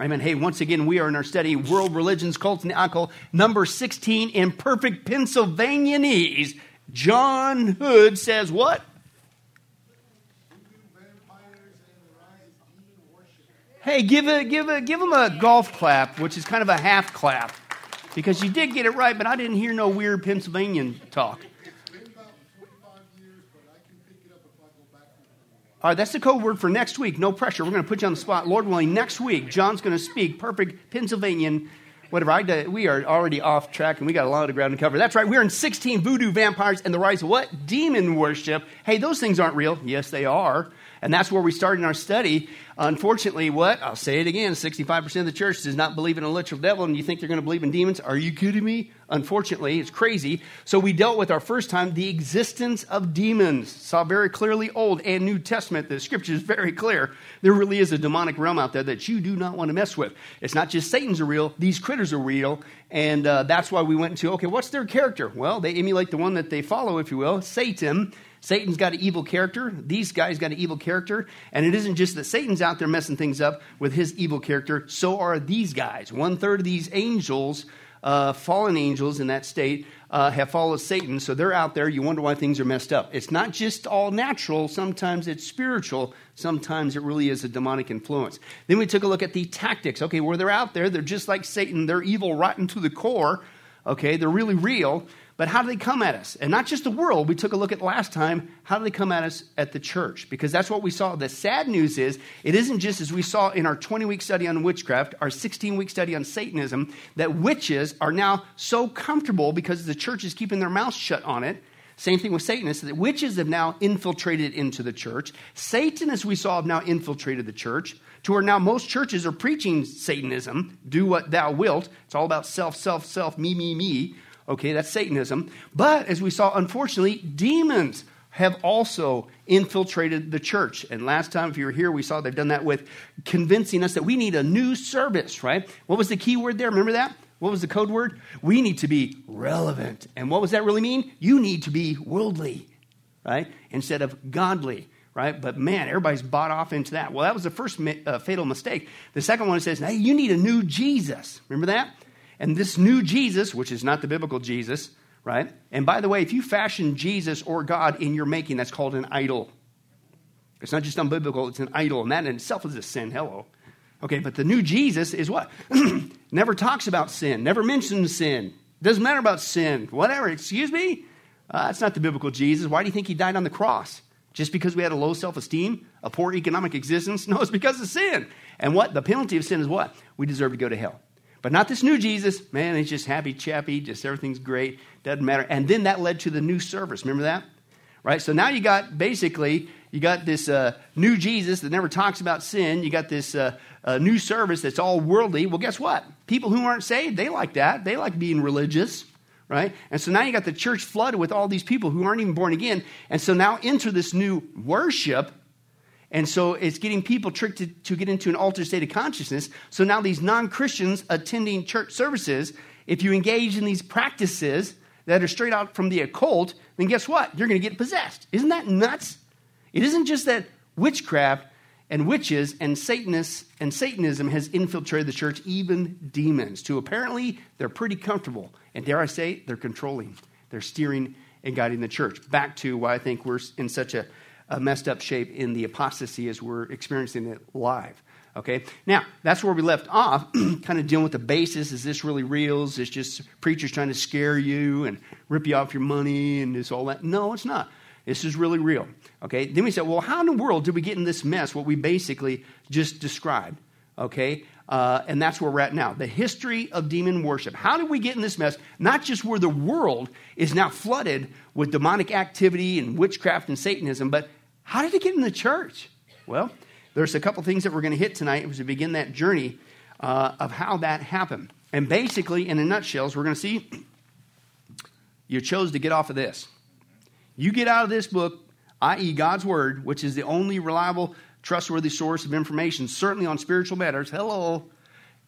Amen. Hey, once again, we are in our study, World Religions, Cults, and Alcohol, number 16 in perfect Pennsylvanianese. John Hood says what? Hey, give, a, give, a, give him a golf clap, which is kind of a half clap, because you did get it right, but I didn't hear no weird Pennsylvanian talk. All right, that's the code word for next week. No pressure. We're going to put you on the spot. Lord willing, next week, John's going to speak perfect Pennsylvanian, whatever. I, we are already off track and we got a lot of ground to cover. That's right. We're in 16 voodoo vampires and the rise of what? Demon worship. Hey, those things aren't real. Yes, they are. And that's where we started in our study. Unfortunately, what? I'll say it again 65% of the church does not believe in a literal devil, and you think they're going to believe in demons? Are you kidding me? Unfortunately, it's crazy. So we dealt with our first time the existence of demons. Saw very clearly Old and New Testament. The scripture is very clear. There really is a demonic realm out there that you do not want to mess with. It's not just Satan's are real, these critters are real. And uh, that's why we went into okay, what's their character? Well, they emulate the one that they follow, if you will, Satan. Satan's got an evil character. These guys got an evil character. And it isn't just that Satan's out there messing things up with his evil character, so are these guys. One third of these angels, uh, fallen angels in that state, uh, have followed Satan. So they're out there. You wonder why things are messed up. It's not just all natural, sometimes it's spiritual. Sometimes it really is a demonic influence. Then we took a look at the tactics. Okay, where they're out there, they're just like Satan. They're evil rotten to the core. Okay, they're really real. But how do they come at us? And not just the world, we took a look at last time, how do they come at us at the church? Because that's what we saw. The sad news is, it isn't just as we saw in our 20 week study on witchcraft, our 16 week study on Satanism, that witches are now so comfortable because the church is keeping their mouths shut on it. Same thing with Satanists, that witches have now infiltrated into the church. Satan, as we saw, have now infiltrated the church to where now most churches are preaching Satanism, do what thou wilt. It's all about self, self, self, me, me, me. Okay, that's Satanism. But as we saw, unfortunately, demons have also infiltrated the church. And last time, if you were here, we saw they've done that with convincing us that we need a new service, right? What was the key word there? Remember that? What was the code word? We need to be relevant. And what does that really mean? You need to be worldly, right? Instead of godly, right? But man, everybody's bought off into that. Well, that was the first uh, fatal mistake. The second one says, hey, you need a new Jesus. Remember that? And this new Jesus, which is not the biblical Jesus, right? And by the way, if you fashion Jesus or God in your making, that's called an idol. It's not just unbiblical, it's an idol. And that in itself is a sin. Hello. Okay, but the new Jesus is what? never talks about sin, never mentions sin. Doesn't matter about sin. Whatever. Excuse me? Uh, that's not the biblical Jesus. Why do you think he died on the cross? Just because we had a low self esteem, a poor economic existence? No, it's because of sin. And what? The penalty of sin is what? We deserve to go to hell. But not this new Jesus. Man, he's just happy chappy, just everything's great, doesn't matter. And then that led to the new service. Remember that? Right? So now you got basically, you got this uh, new Jesus that never talks about sin. You got this uh, uh, new service that's all worldly. Well, guess what? People who aren't saved, they like that. They like being religious. Right? And so now you got the church flooded with all these people who aren't even born again. And so now enter this new worship and so it's getting people tricked to, to get into an altered state of consciousness. So now these non Christians attending church services, if you engage in these practices that are straight out from the occult, then guess what? You're going to get possessed. Isn't that nuts? It isn't just that witchcraft and witches and Satanists and Satanism has infiltrated the church, even demons, too. Apparently, they're pretty comfortable. And dare I say, they're controlling, they're steering and guiding the church. Back to why I think we're in such a a messed up shape in the apostasy as we're experiencing it live. Okay, now that's where we left off, kind of dealing with the basis. Is this really real? Is this just preachers trying to scare you and rip you off your money and this all that? No, it's not. This is really real. Okay, then we said, well, how in the world did we get in this mess? What we basically just described. Okay, uh, and that's where we're at now. The history of demon worship. How did we get in this mess? Not just where the world is now flooded with demonic activity and witchcraft and Satanism, but how did it get in the church? Well, there's a couple things that we're going to hit tonight as we begin that journey uh, of how that happened. And basically, in a nutshell, we're going to see you chose to get off of this. You get out of this book, i.e., God's Word, which is the only reliable, trustworthy source of information, certainly on spiritual matters. Hello.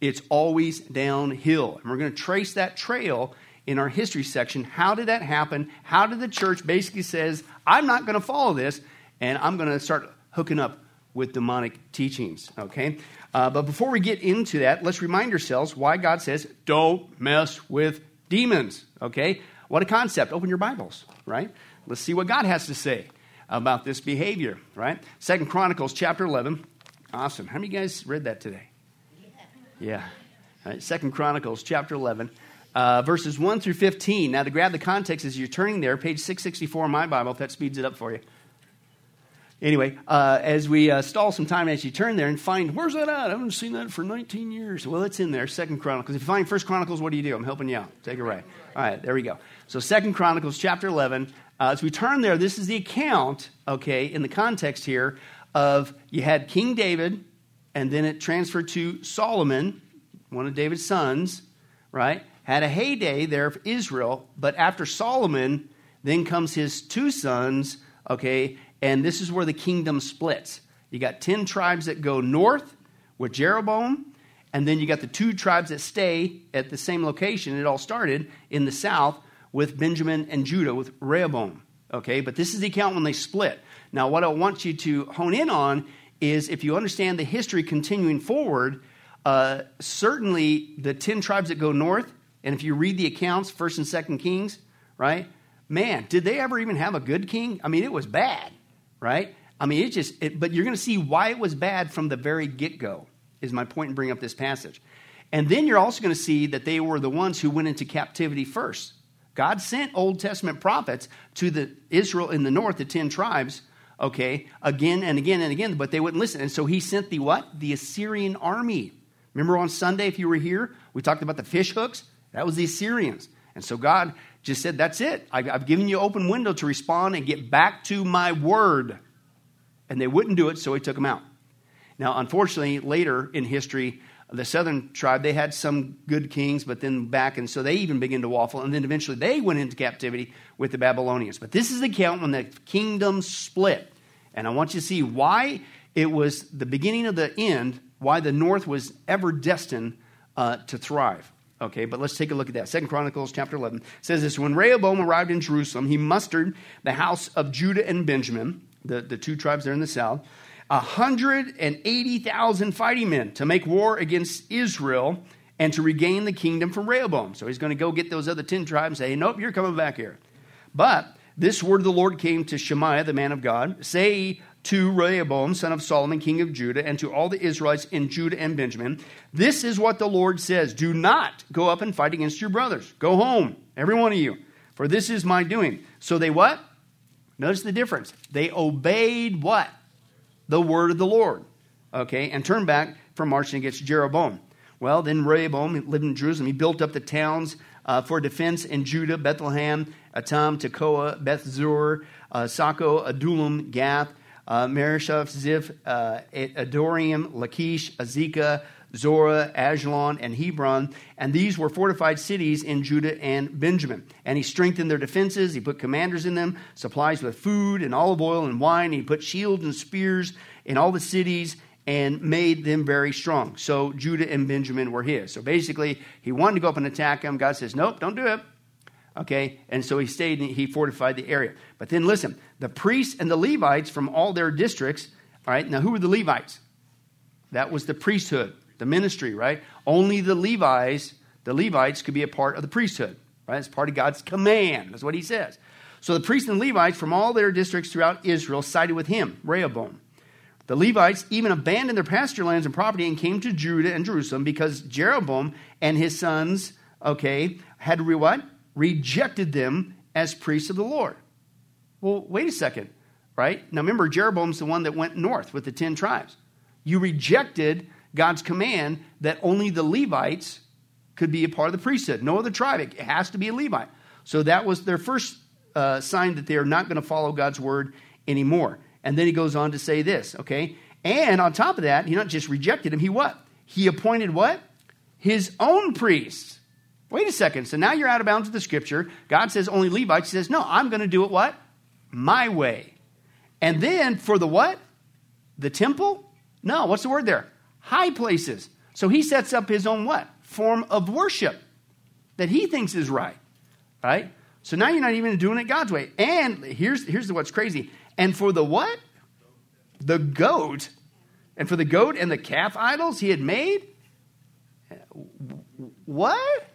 It's always downhill. And we're going to trace that trail in our history section. How did that happen? How did the church basically says, I'm not going to follow this? And I'm going to start hooking up with demonic teachings. Okay? Uh, but before we get into that, let's remind ourselves why God says, don't mess with demons. Okay? What a concept. Open your Bibles, right? Let's see what God has to say about this behavior, right? Second Chronicles chapter 11. Awesome. How many of you guys read that today? Yeah. Second Chronicles chapter 11. Uh, verses 1 through 15. Now, to grab the context as you're turning there, page 664 in my Bible, if that speeds it up for you. Anyway, uh, as we uh, stall some time as you turn there and find, where's that at? I haven't seen that for 19 years. Well, it's in there, Second Chronicles. If you find First Chronicles, what do you do? I'm helping you out. Take it right. All right, there we go. So Second Chronicles chapter 11. Uh, as we turn there, this is the account, okay, in the context here of you had King David, and then it transferred to Solomon, one of David's sons, right? Had a heyday there of Israel, but after Solomon, then comes his two sons, okay, and this is where the kingdom splits. You got 10 tribes that go north with Jeroboam, and then you got the two tribes that stay at the same location. It all started in the south with Benjamin and Judah with Rehoboam. Okay, but this is the account when they split. Now, what I want you to hone in on is if you understand the history continuing forward, uh, certainly the 10 tribes that go north, and if you read the accounts, 1st and 2nd Kings, right? Man, did they ever even have a good king? I mean, it was bad right? I mean, it just, it, but you're going to see why it was bad from the very get go, is my point in bringing up this passage. And then you're also going to see that they were the ones who went into captivity first. God sent Old Testament prophets to the Israel in the north, the 10 tribes, okay, again and again and again, but they wouldn't listen. And so he sent the what? The Assyrian army. Remember on Sunday, if you were here, we talked about the fish hooks? That was the Assyrians. And so God just said, That's it. I've given you open window to respond and get back to my word. And they wouldn't do it, so he took them out. Now, unfortunately, later in history, the southern tribe, they had some good kings, but then back, and so they even began to waffle, and then eventually they went into captivity with the Babylonians. But this is the account when the kingdom split. And I want you to see why it was the beginning of the end, why the north was ever destined uh, to thrive. Okay, but let's take a look at that. Second Chronicles chapter 11 says this When Rehoboam arrived in Jerusalem, he mustered the house of Judah and Benjamin, the, the two tribes there in the south, 180,000 fighting men to make war against Israel and to regain the kingdom from Rehoboam. So he's going to go get those other 10 tribes and say, Nope, you're coming back here. But this word of the Lord came to Shemaiah, the man of God. Say to Rehoboam, son of Solomon, king of Judah, and to all the Israelites in Judah and Benjamin, This is what the Lord says Do not go up and fight against your brothers. Go home, every one of you, for this is my doing. So they what? Notice the difference. They obeyed what? The word of the Lord. Okay, and turned back from marching against Jeroboam. Well, then Rehoboam lived in Jerusalem. He built up the towns uh, for defense in Judah Bethlehem, Etam, Tekoa, Bethzur, uh, Socoh, Adullam, Gath uh, Ziph, uh, Adoraim, Lachish, Azekah, Zorah, Ajalon, and Hebron. And these were fortified cities in Judah and Benjamin. And he strengthened their defenses. He put commanders in them, supplies with food and olive oil and wine. He put shields and spears in all the cities and made them very strong. So Judah and Benjamin were his. So basically, he wanted to go up and attack them. God says, Nope, don't do it. Okay, and so he stayed and he fortified the area. But then listen, the priests and the Levites from all their districts, all right, now who were the Levites? That was the priesthood, the ministry, right? Only the Levites, the Levites could be a part of the priesthood, right? It's part of God's command. That's what he says. So the priests and Levites from all their districts throughout Israel sided with him, Rehoboam. The Levites even abandoned their pasture lands and property and came to Judah and Jerusalem because Jeroboam and his sons, okay, had re- what? Rejected them as priests of the Lord. Well, wait a second, right? Now remember, Jeroboam's the one that went north with the 10 tribes. You rejected God's command that only the Levites could be a part of the priesthood. No other tribe. It has to be a Levite. So that was their first uh, sign that they are not going to follow God's word anymore. And then he goes on to say this, okay? And on top of that, he not just rejected him, he what? He appointed what? His own priests. Wait a second. So now you're out of bounds with the scripture. God says only Levites. He says, no, I'm going to do it what? My way. And then for the what? The temple? No, what's the word there? High places. So he sets up his own what? Form of worship that he thinks is right. Right? So now you're not even doing it God's way. And here's, here's what's crazy. And for the what? The goat. And for the goat and the calf idols he had made? What?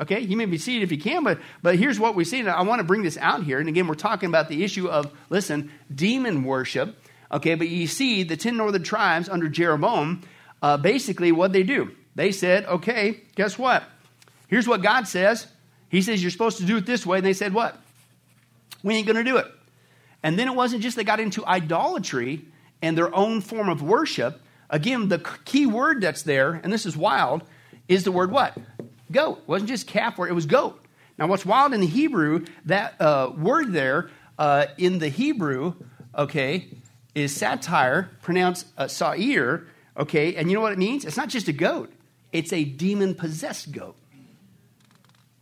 Okay, you may be seated if you can, but, but here's what we see. And I want to bring this out here. And again, we're talking about the issue of, listen, demon worship. Okay, but you see the 10 northern tribes under Jeroboam, uh, basically what they do. They said, okay, guess what? Here's what God says. He says you're supposed to do it this way. And they said, what? We ain't going to do it. And then it wasn't just they got into idolatry and their own form of worship. Again, the key word that's there, and this is wild, is the word what? Goat. It wasn't just calf word, it was goat. Now, what's wild in the Hebrew, that uh, word there uh, in the Hebrew, okay, is satire, pronounced uh, sa'ir, okay, and you know what it means? It's not just a goat, it's a demon possessed goat.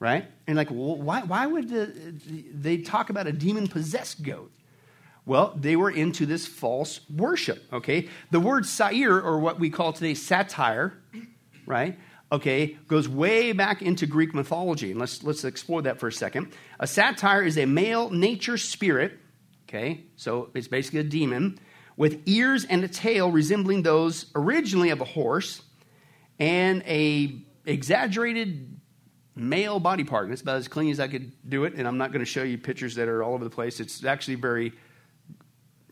Right? And like, well, why, why would the, they talk about a demon possessed goat? Well, they were into this false worship, okay? The word sa'ir, or what we call today satire, right? Okay, goes way back into Greek mythology. And let's, let's explore that for a second. A satyr is a male nature spirit, okay? So it's basically a demon with ears and a tail resembling those originally of a horse and a exaggerated male body part. And it's about as clean as I could do it. And I'm not going to show you pictures that are all over the place. It's actually very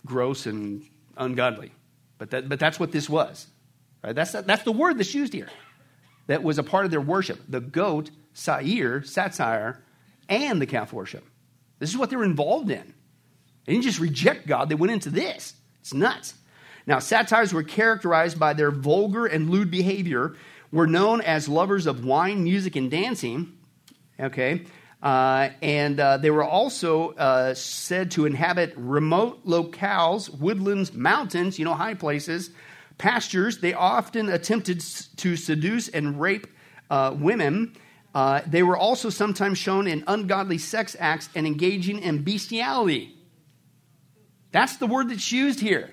gross and ungodly. But, that, but that's what this was. Right? That's, that's the word that's used here. That was a part of their worship. The goat, sa'ir, satire, and the calf worship. This is what they were involved in. They didn't just reject God, they went into this. It's nuts. Now, satires were characterized by their vulgar and lewd behavior, were known as lovers of wine, music, and dancing. Okay? Uh, and uh, they were also uh, said to inhabit remote locales, woodlands, mountains, you know, high places, pastures. They often attempted to seduce and rape uh, women. Uh, they were also sometimes shown in ungodly sex acts and engaging in bestiality. That's the word that's used here.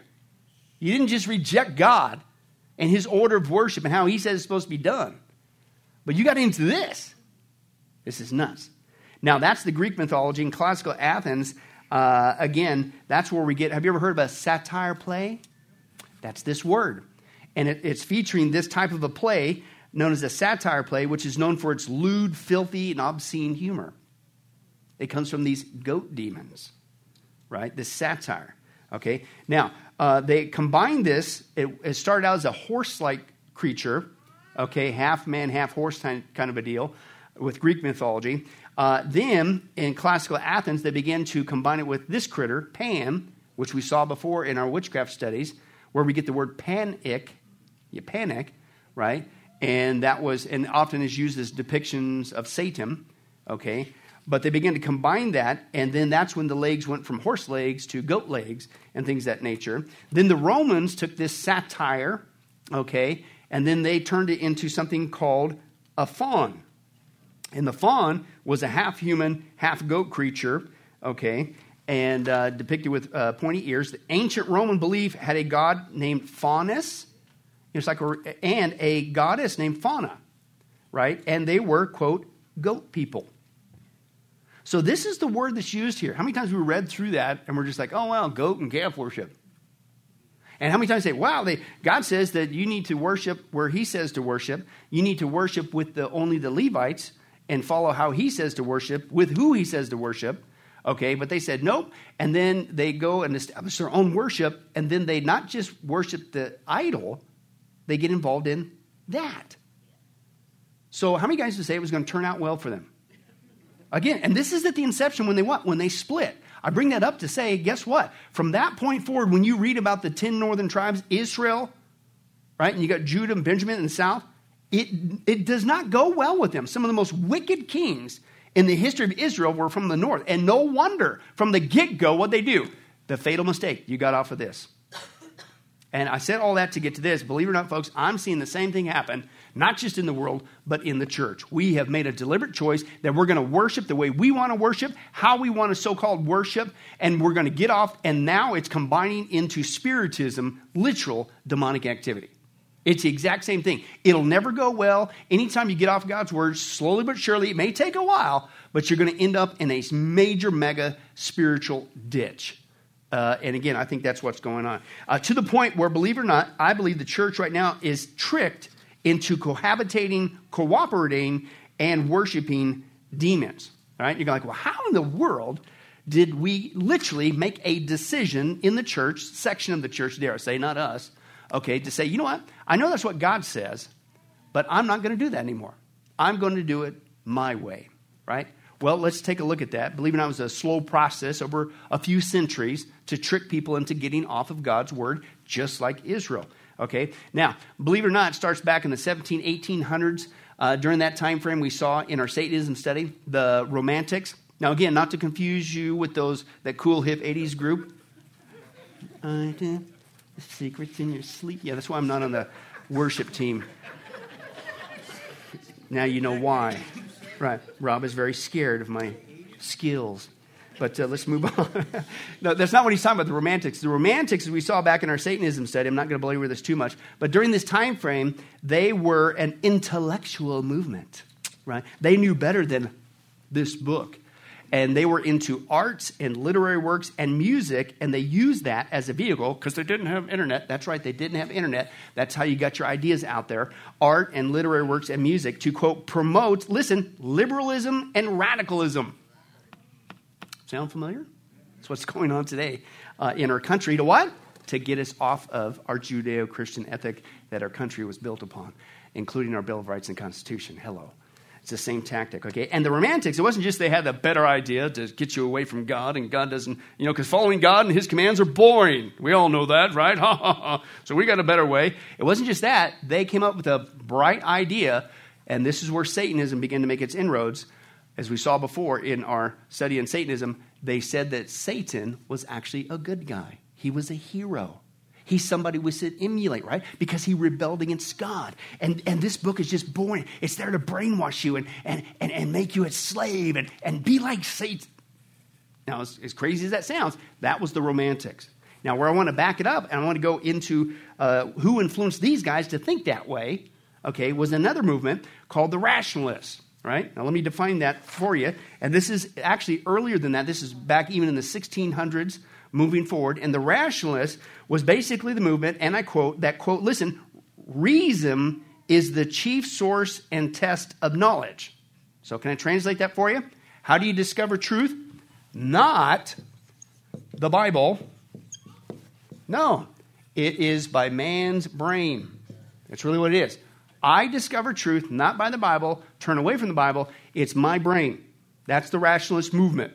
You didn't just reject God and his order of worship and how he says it's supposed to be done, but you got into this. This is nuts. Now, that's the Greek mythology. In classical Athens, uh, again, that's where we get. Have you ever heard of a satire play? That's this word. And it, it's featuring this type of a play known as a satire play, which is known for its lewd, filthy, and obscene humor. It comes from these goat demons, right? This satire. Okay? Now, uh, they combined this. It, it started out as a horse like creature, okay, half man, half horse kind of a deal with Greek mythology. Uh, then, in classical Athens, they began to combine it with this critter, Pan, which we saw before in our witchcraft studies, where we get the word panic, you panic, right? And that was, and often is used as depictions of Satan, okay? But they began to combine that, and then that's when the legs went from horse legs to goat legs and things that nature. Then the Romans took this satire, okay, and then they turned it into something called a faun, and the faun was a half human, half goat creature, okay, and uh, depicted with uh, pointy ears. The ancient Roman belief had a god named Faunus, and a goddess named Fauna, right? And they were, quote, goat people. So this is the word that's used here. How many times we read through that and we're just like, oh, well, goat and calf worship. And how many times say, wow, they, God says that you need to worship where he says to worship. You need to worship with the, only the Levites and follow how he says to worship with who he says to worship. Okay, but they said nope. And then they go and establish their own worship. And then they not just worship the idol, they get involved in that. So, how many guys would say it was going to turn out well for them? Again, and this is at the inception when they what? When they split. I bring that up to say, guess what? From that point forward, when you read about the 10 northern tribes, Israel, right, and you got Judah and Benjamin in the south, it, it does not go well with them. Some of the most wicked kings in the history of Israel were from the north. And no wonder, from the get go, what they do? The fatal mistake. You got off of this. And I said all that to get to this. Believe it or not, folks, I'm seeing the same thing happen, not just in the world, but in the church. We have made a deliberate choice that we're going to worship the way we want to worship, how we want to so called worship, and we're going to get off. And now it's combining into spiritism, literal demonic activity. It's the exact same thing. It'll never go well. Anytime you get off God's word, slowly but surely, it may take a while, but you're going to end up in a major, mega spiritual ditch Uh, and again, I think that's what's going on. Uh, to the point where, believe it or not, I believe the church right now is tricked into cohabitating, cooperating, and worshiping demons. Right? You're like, well, how in the world did we literally make a decision in the church, section of the church, dare I say, not us, okay, to say, you know what? I know that's what God says, but I'm not going to do that anymore. I'm going to do it my way, right? Well, let's take a look at that. Believe it or not, it was a slow process over a few centuries to trick people into getting off of God's word, just like Israel. Okay? Now, believe it or not, it starts back in the 17, 1800s. Uh, during that time frame, we saw in our Satanism study the Romantics. Now, again, not to confuse you with those that cool hip 80s group. I did the secrets in your sleep. Yeah, that's why I'm not on the worship team. Now you know why. Right. Rob is very scared of my skills. But uh, let's move on. no, that's not what he's talking about, the romantics. The romantics, as we saw back in our Satanism study, I'm not going to belabor this too much, but during this time frame, they were an intellectual movement, right? They knew better than this book and they were into arts and literary works and music, and they used that as a vehicle because they didn't have internet. That's right, they didn't have internet. That's how you got your ideas out there. Art and literary works and music to quote, promote, listen, liberalism and radicalism. Sound familiar? That's what's going on today uh, in our country. To what? To get us off of our Judeo Christian ethic that our country was built upon, including our Bill of Rights and Constitution. Hello. It's the same tactic, okay? And the romantics, it wasn't just they had a better idea to get you away from God, and God doesn't, you know, because following God and His commands are boring. We all know that, right? so we got a better way. It wasn't just that. They came up with a bright idea, and this is where Satanism began to make its inroads. As we saw before in our study in Satanism, they said that Satan was actually a good guy, he was a hero. He's somebody we should emulate, right? Because he rebelled against God. And, and this book is just boring. It's there to brainwash you and, and, and, and make you a slave and, and be like Satan. Now, as, as crazy as that sounds, that was the Romantics. Now, where I want to back it up and I want to go into uh, who influenced these guys to think that way, okay, was another movement called the Rationalists, right? Now, let me define that for you. And this is actually earlier than that. This is back even in the 1600s moving forward. And the rationalist was basically the movement, and I quote, that quote, listen, reason is the chief source and test of knowledge. So, can I translate that for you? How do you discover truth? Not the Bible. No, it is by man's brain. That's really what it is. I discover truth not by the Bible, turn away from the Bible. It's my brain. That's the rationalist movement.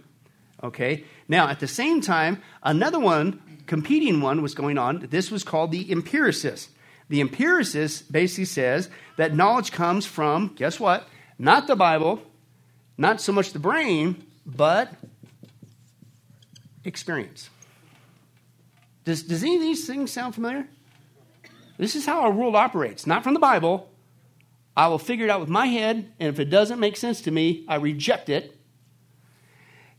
Okay? Now, at the same time, another one, competing one, was going on. This was called the empiricist. The empiricist basically says that knowledge comes from, guess what? Not the Bible, not so much the brain, but experience. Does, does any of these things sound familiar? This is how our world operates, not from the Bible. I will figure it out with my head, and if it doesn't make sense to me, I reject it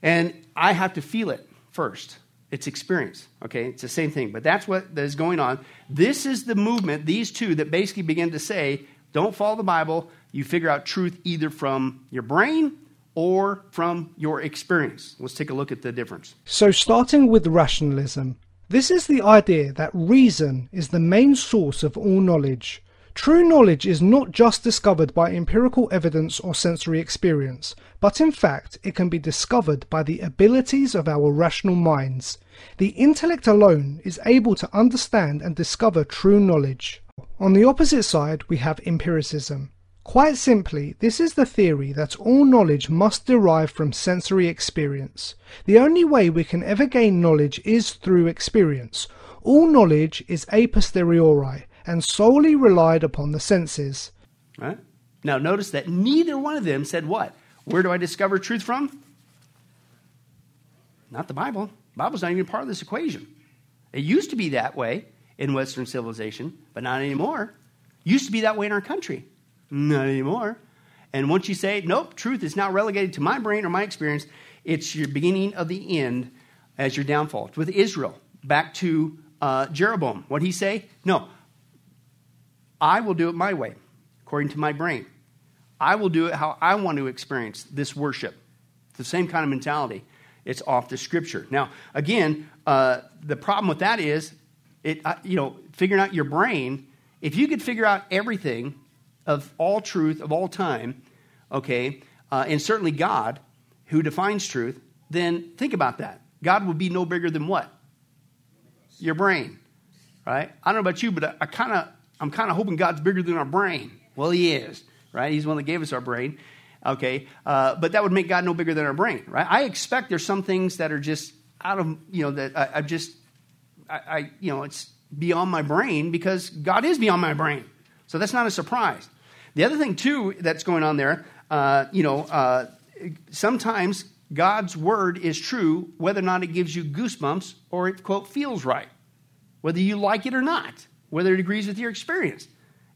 and I have to feel it first. It's experience, okay? It's the same thing, but that's what is going on. This is the movement, these two, that basically begin to say, don't follow the Bible. You figure out truth either from your brain or from your experience. Let's take a look at the difference. So, starting with rationalism, this is the idea that reason is the main source of all knowledge. True knowledge is not just discovered by empirical evidence or sensory experience, but in fact it can be discovered by the abilities of our rational minds. The intellect alone is able to understand and discover true knowledge. On the opposite side, we have empiricism. Quite simply, this is the theory that all knowledge must derive from sensory experience. The only way we can ever gain knowledge is through experience. All knowledge is a posteriori, and solely relied upon the senses. Right? Now, notice that neither one of them said what? Where do I discover truth from? Not the Bible. The Bible's not even part of this equation. It used to be that way in Western civilization, but not anymore. Used to be that way in our country. Not anymore. And once you say, nope, truth is not relegated to my brain or my experience, it's your beginning of the end as your downfall. With Israel, back to uh, Jeroboam, what he say? No, I will do it my way, according to my brain. I will do it how I want to experience this worship. It's the same kind of mentality. It's off the scripture. Now, again, uh, the problem with that is, it, uh, you know, figuring out your brain. If you could figure out everything of all truth of all time, okay, uh, and certainly God, who defines truth, then think about that. God would be no bigger than what? Your brain, right? I don't know about you, but I, I kind of, I'm kind of hoping God's bigger than our brain. Well, He is, right? He's the one that gave us our brain, okay. Uh, but that would make God no bigger than our brain, right? I expect there's some things that are just out of, you know, that I, I just, I, I, you know, it's beyond my brain because God is beyond my brain. So that's not a surprise. The other thing too that's going on there, uh, you know, uh, sometimes God's word is true whether or not it gives you goosebumps or it, quote, feels right, whether you like it or not, whether it agrees with your experience.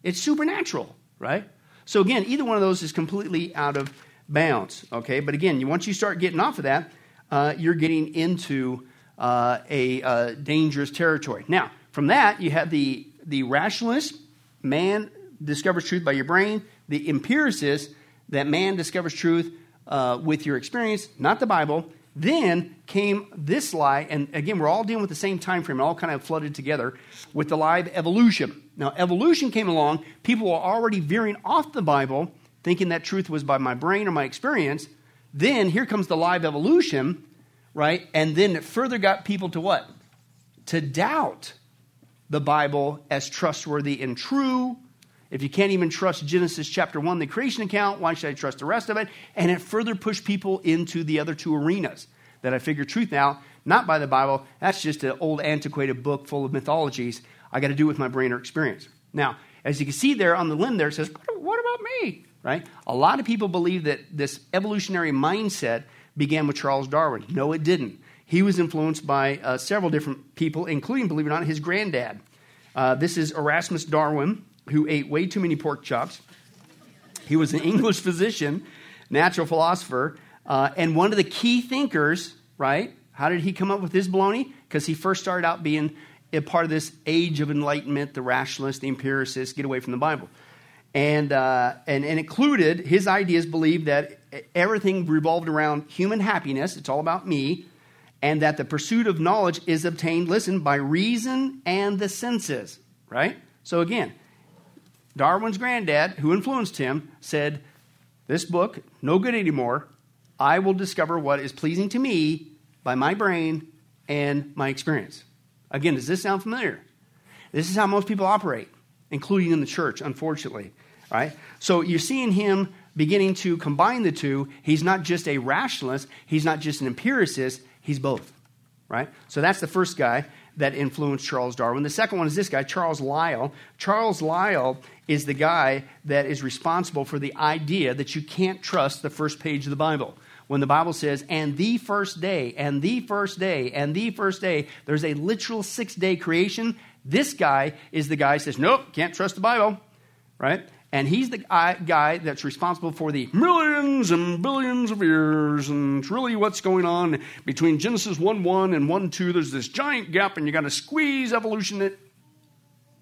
It's supernatural, right? So, again, either one of those is completely out of bounds, okay? But again, once you start getting off of that, uh, you're getting into uh, a uh, dangerous territory. Now, from that, you have the, the rationalist, man discovers truth by your brain, the empiricist, that man discovers truth uh, with your experience, not the Bible. Then came this lie, and again, we're all dealing with the same time frame, all kind of flooded together with the lie of evolution. Now, evolution came along, people were already veering off the Bible, thinking that truth was by my brain or my experience. Then here comes the lie of evolution, right? And then it further got people to what? To doubt the Bible as trustworthy and true, if you can't even trust Genesis chapter 1, the creation account, why should I trust the rest of it? And it further pushed people into the other two arenas that I figure truth now, not by the Bible. That's just an old antiquated book full of mythologies. I got to do with my brain or experience. Now, as you can see there on the limb there, it says, What about me? Right? A lot of people believe that this evolutionary mindset began with Charles Darwin. No, it didn't. He was influenced by uh, several different people, including, believe it or not, his granddad. Uh, this is Erasmus Darwin, who ate way too many pork chops. He was an English physician, natural philosopher, uh, and one of the key thinkers, right? How did he come up with his baloney? Because he first started out being a part of this age of enlightenment, the rationalists, the empiricists, get away from the Bible. And, uh, and, and included, his ideas believed that everything revolved around human happiness, it's all about me, and that the pursuit of knowledge is obtained, listen, by reason and the senses, right? So again, Darwin's granddad, who influenced him, said, This book, no good anymore. I will discover what is pleasing to me by my brain and my experience. Again, does this sound familiar? This is how most people operate, including in the church, unfortunately. Right? So you're seeing him beginning to combine the two. He's not just a rationalist, he's not just an empiricist, he's both. Right? So that's the first guy that influenced Charles Darwin. The second one is this guy, Charles Lyell. Charles Lyell is the guy that is responsible for the idea that you can't trust the first page of the Bible. When the Bible says, and the first day, and the first day, and the first day, there's a literal six day creation. This guy is the guy who says, nope, can't trust the Bible, right? And he's the guy that's responsible for the millions and billions of years. And it's really what's going on between Genesis 1 1 and 1 2. There's this giant gap, and you got to squeeze evolution. It.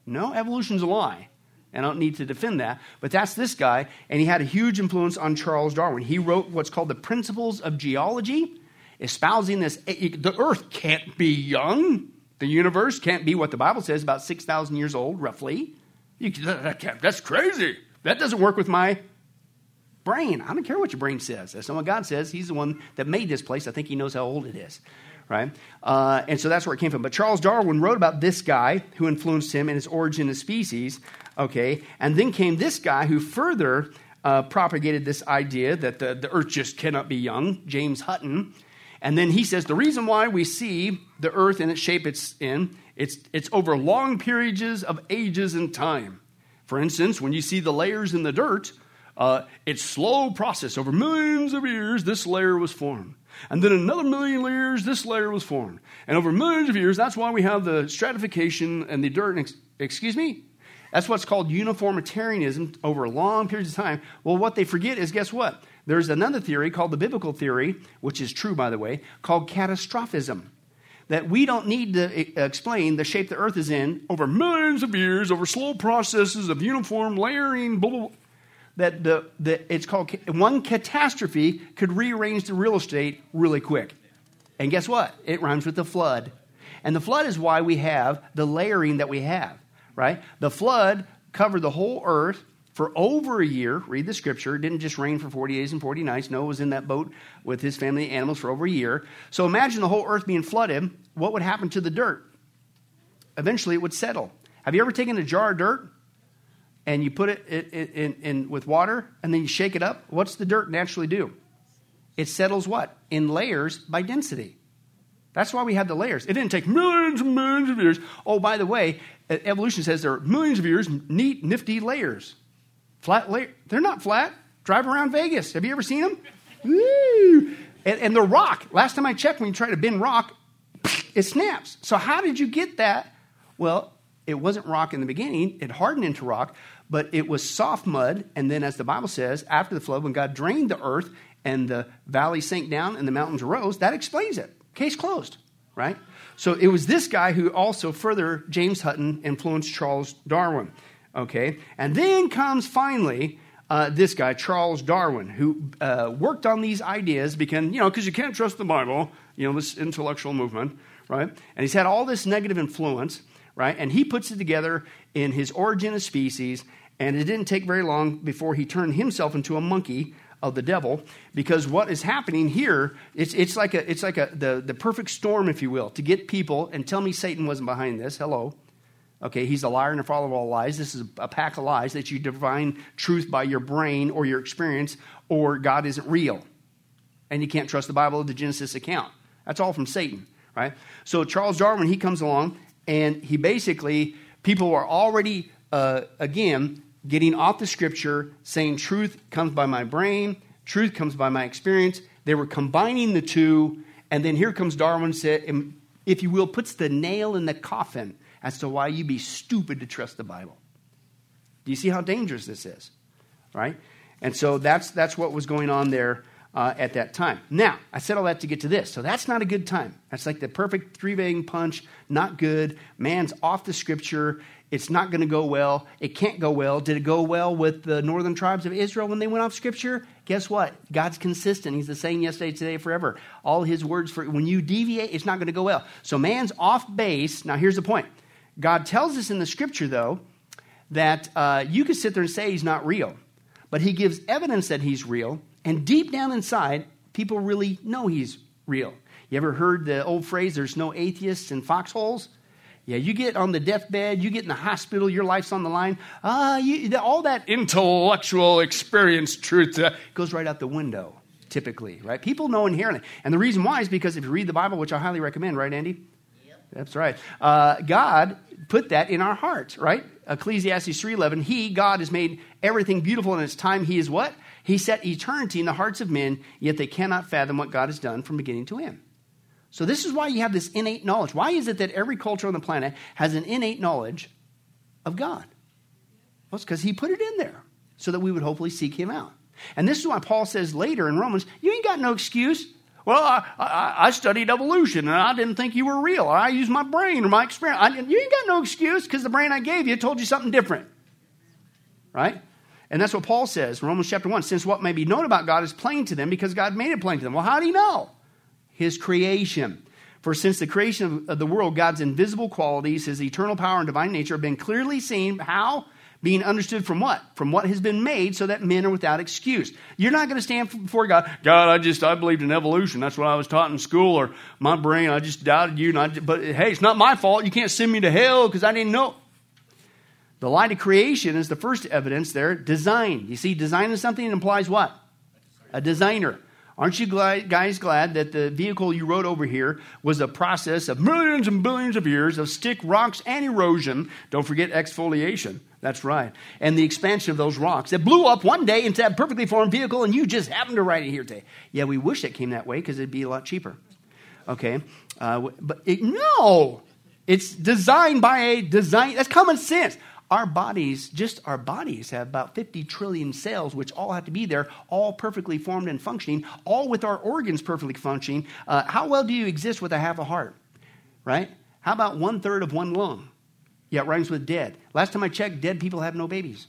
No, evolution's a lie. And I don't need to defend that. But that's this guy, and he had a huge influence on Charles Darwin. He wrote what's called the Principles of Geology, espousing this eh, eh, the earth can't be young. The universe can't be what the Bible says, about 6,000 years old, roughly. You, that that's crazy. That doesn't work with my brain. I don't care what your brain says. That's not what God says. He's the one that made this place. I think he knows how old it is. Right? Uh, and so that's where it came from. But Charles Darwin wrote about this guy who influenced him in his origin of species. Okay. And then came this guy who further uh, propagated this idea that the, the earth just cannot be young, James Hutton. And then he says the reason why we see the earth in its shape it's in it's, it's over long periods of ages and time. For instance, when you see the layers in the dirt, uh, it's slow process. Over millions of years, this layer was formed. And then another million years, this layer was formed. And over millions of years, that's why we have the stratification and the dirt. Ex- excuse me? That's what's called uniformitarianism over long periods of time. Well, what they forget is guess what? There's another theory called the biblical theory, which is true, by the way, called catastrophism that we don't need to eh, explain the shape the earth is in over millions of years, over slow processes of uniform layering, blah, blah, blah, that the, the, it's called one catastrophe could rearrange the real estate really quick. And guess what? It rhymes with the flood. And the flood is why we have the layering that we have, right? The flood covered the whole earth for over a year. Read the scripture. It didn't just rain for 40 days and 40 nights. Noah was in that boat with his family and animals for over a year. So imagine the whole earth being flooded. What would happen to the dirt? Eventually, it would settle. Have you ever taken a jar of dirt and you put it in, in, in, with water and then you shake it up? What's the dirt naturally do? It settles what? In layers by density. That's why we have the layers. It didn't take millions and millions of years. Oh, by the way, evolution says there are millions of years, neat, nifty layers. Flat. They're not flat. Drive around Vegas. Have you ever seen them? Woo! And, and the rock, last time I checked, when you try to bend rock, it snaps. So, how did you get that? Well, it wasn't rock in the beginning, it hardened into rock, but it was soft mud. And then, as the Bible says, after the flood, when God drained the earth and the valley sank down and the mountains arose, that explains it. Case closed, right? So it was this guy who also further, James Hutton, influenced Charles Darwin. Okay? And then comes finally uh, this guy, Charles Darwin, who uh, worked on these ideas because, you know, because you can't trust the Bible, you know, this intellectual movement, right? And he's had all this negative influence, right? And he puts it together in his Origin of Species, and it didn't take very long before he turned himself into a monkey of the devil because what is happening here it's, it's like a it's like a the, the perfect storm if you will to get people and tell me satan wasn't behind this hello okay he's a liar and a father of all lies. This is a pack of lies that you divine truth by your brain or your experience or god isn't real. And you can't trust the bible or the genesis account. That's all from satan right? So charles darwin he comes along and he basically people are already uh, again getting off the scripture, saying truth comes by my brain, truth comes by my experience. They were combining the two, and then here comes Darwin, said, if you will, puts the nail in the coffin as to why you'd be stupid to trust the Bible. Do you see how dangerous this is? Right? And so that's, that's what was going on there uh, at that time. Now, I said all that to get to this. So that's not a good time. That's like the perfect three bang punch, not good. Man's off the scripture. It's not going to go well. It can't go well. Did it go well with the northern tribes of Israel when they went off scripture? Guess what? God's consistent. He's the same yesterday, today, forever. All his words for when you deviate, it's not going to go well. So man's off base. Now here's the point. God tells us in the scripture though that uh, you could sit there and say he's not real, but he gives evidence that he's real, and deep down inside, people really know he's real. You ever heard the old phrase, "There's no atheists in foxholes"? Yeah, you get on the deathbed, you get in the hospital, your life's on the line. Uh, all that intellectual experience truth uh, goes right out the window, typically, right? People know inherently. And the reason why is because if you read the Bible, which I highly recommend, right, Andy? That's right. Uh, God put that in our hearts, right? Ecclesiastes 3.11, He, God, has made everything beautiful in its time. He is what? He set eternity in the hearts of men, yet they cannot fathom what God has done from beginning to end. So, this is why you have this innate knowledge. Why is it that every culture on the planet has an innate knowledge of God? Well, it's because He put it in there so that we would hopefully seek Him out. And this is why Paul says later in Romans, you ain't got no excuse. Well, I, I, I studied evolution and I didn't think you were real. I used my brain or my experience. I, you ain't got no excuse because the brain I gave you told you something different. Right? And that's what Paul says in Romans chapter 1. Since what may be known about God is plain to them because God made it plain to them. Well, how do you know? his creation. For since the creation of the world, God's invisible qualities, his eternal power and divine nature have been clearly seen. How? Being understood from what? From what has been made so that men are without excuse. You're not going to stand before God. God, I just, I believed in evolution. That's what I was taught in school or my brain, I just doubted you. And I, but hey, it's not my fault. You can't send me to hell because I didn't know. The light of creation is the first evidence there. Design. You see, designing something implies what? A designer. Aren't you glad, guys glad that the vehicle you rode over here was a process of millions and billions of years of stick, rocks, and erosion? Don't forget exfoliation. That's right. And the expansion of those rocks that blew up one day into a perfectly formed vehicle, and you just happened to ride it here today. Yeah, we wish it came that way because it'd be a lot cheaper. Okay? Uh, but it, no! It's designed by a design. That's common sense our bodies, just our bodies, have about 50 trillion cells, which all have to be there, all perfectly formed and functioning, all with our organs perfectly functioning. Uh, how well do you exist with a half a heart? Right? How about one third of one lung? Yeah, it rhymes with dead. Last time I checked, dead people have no babies.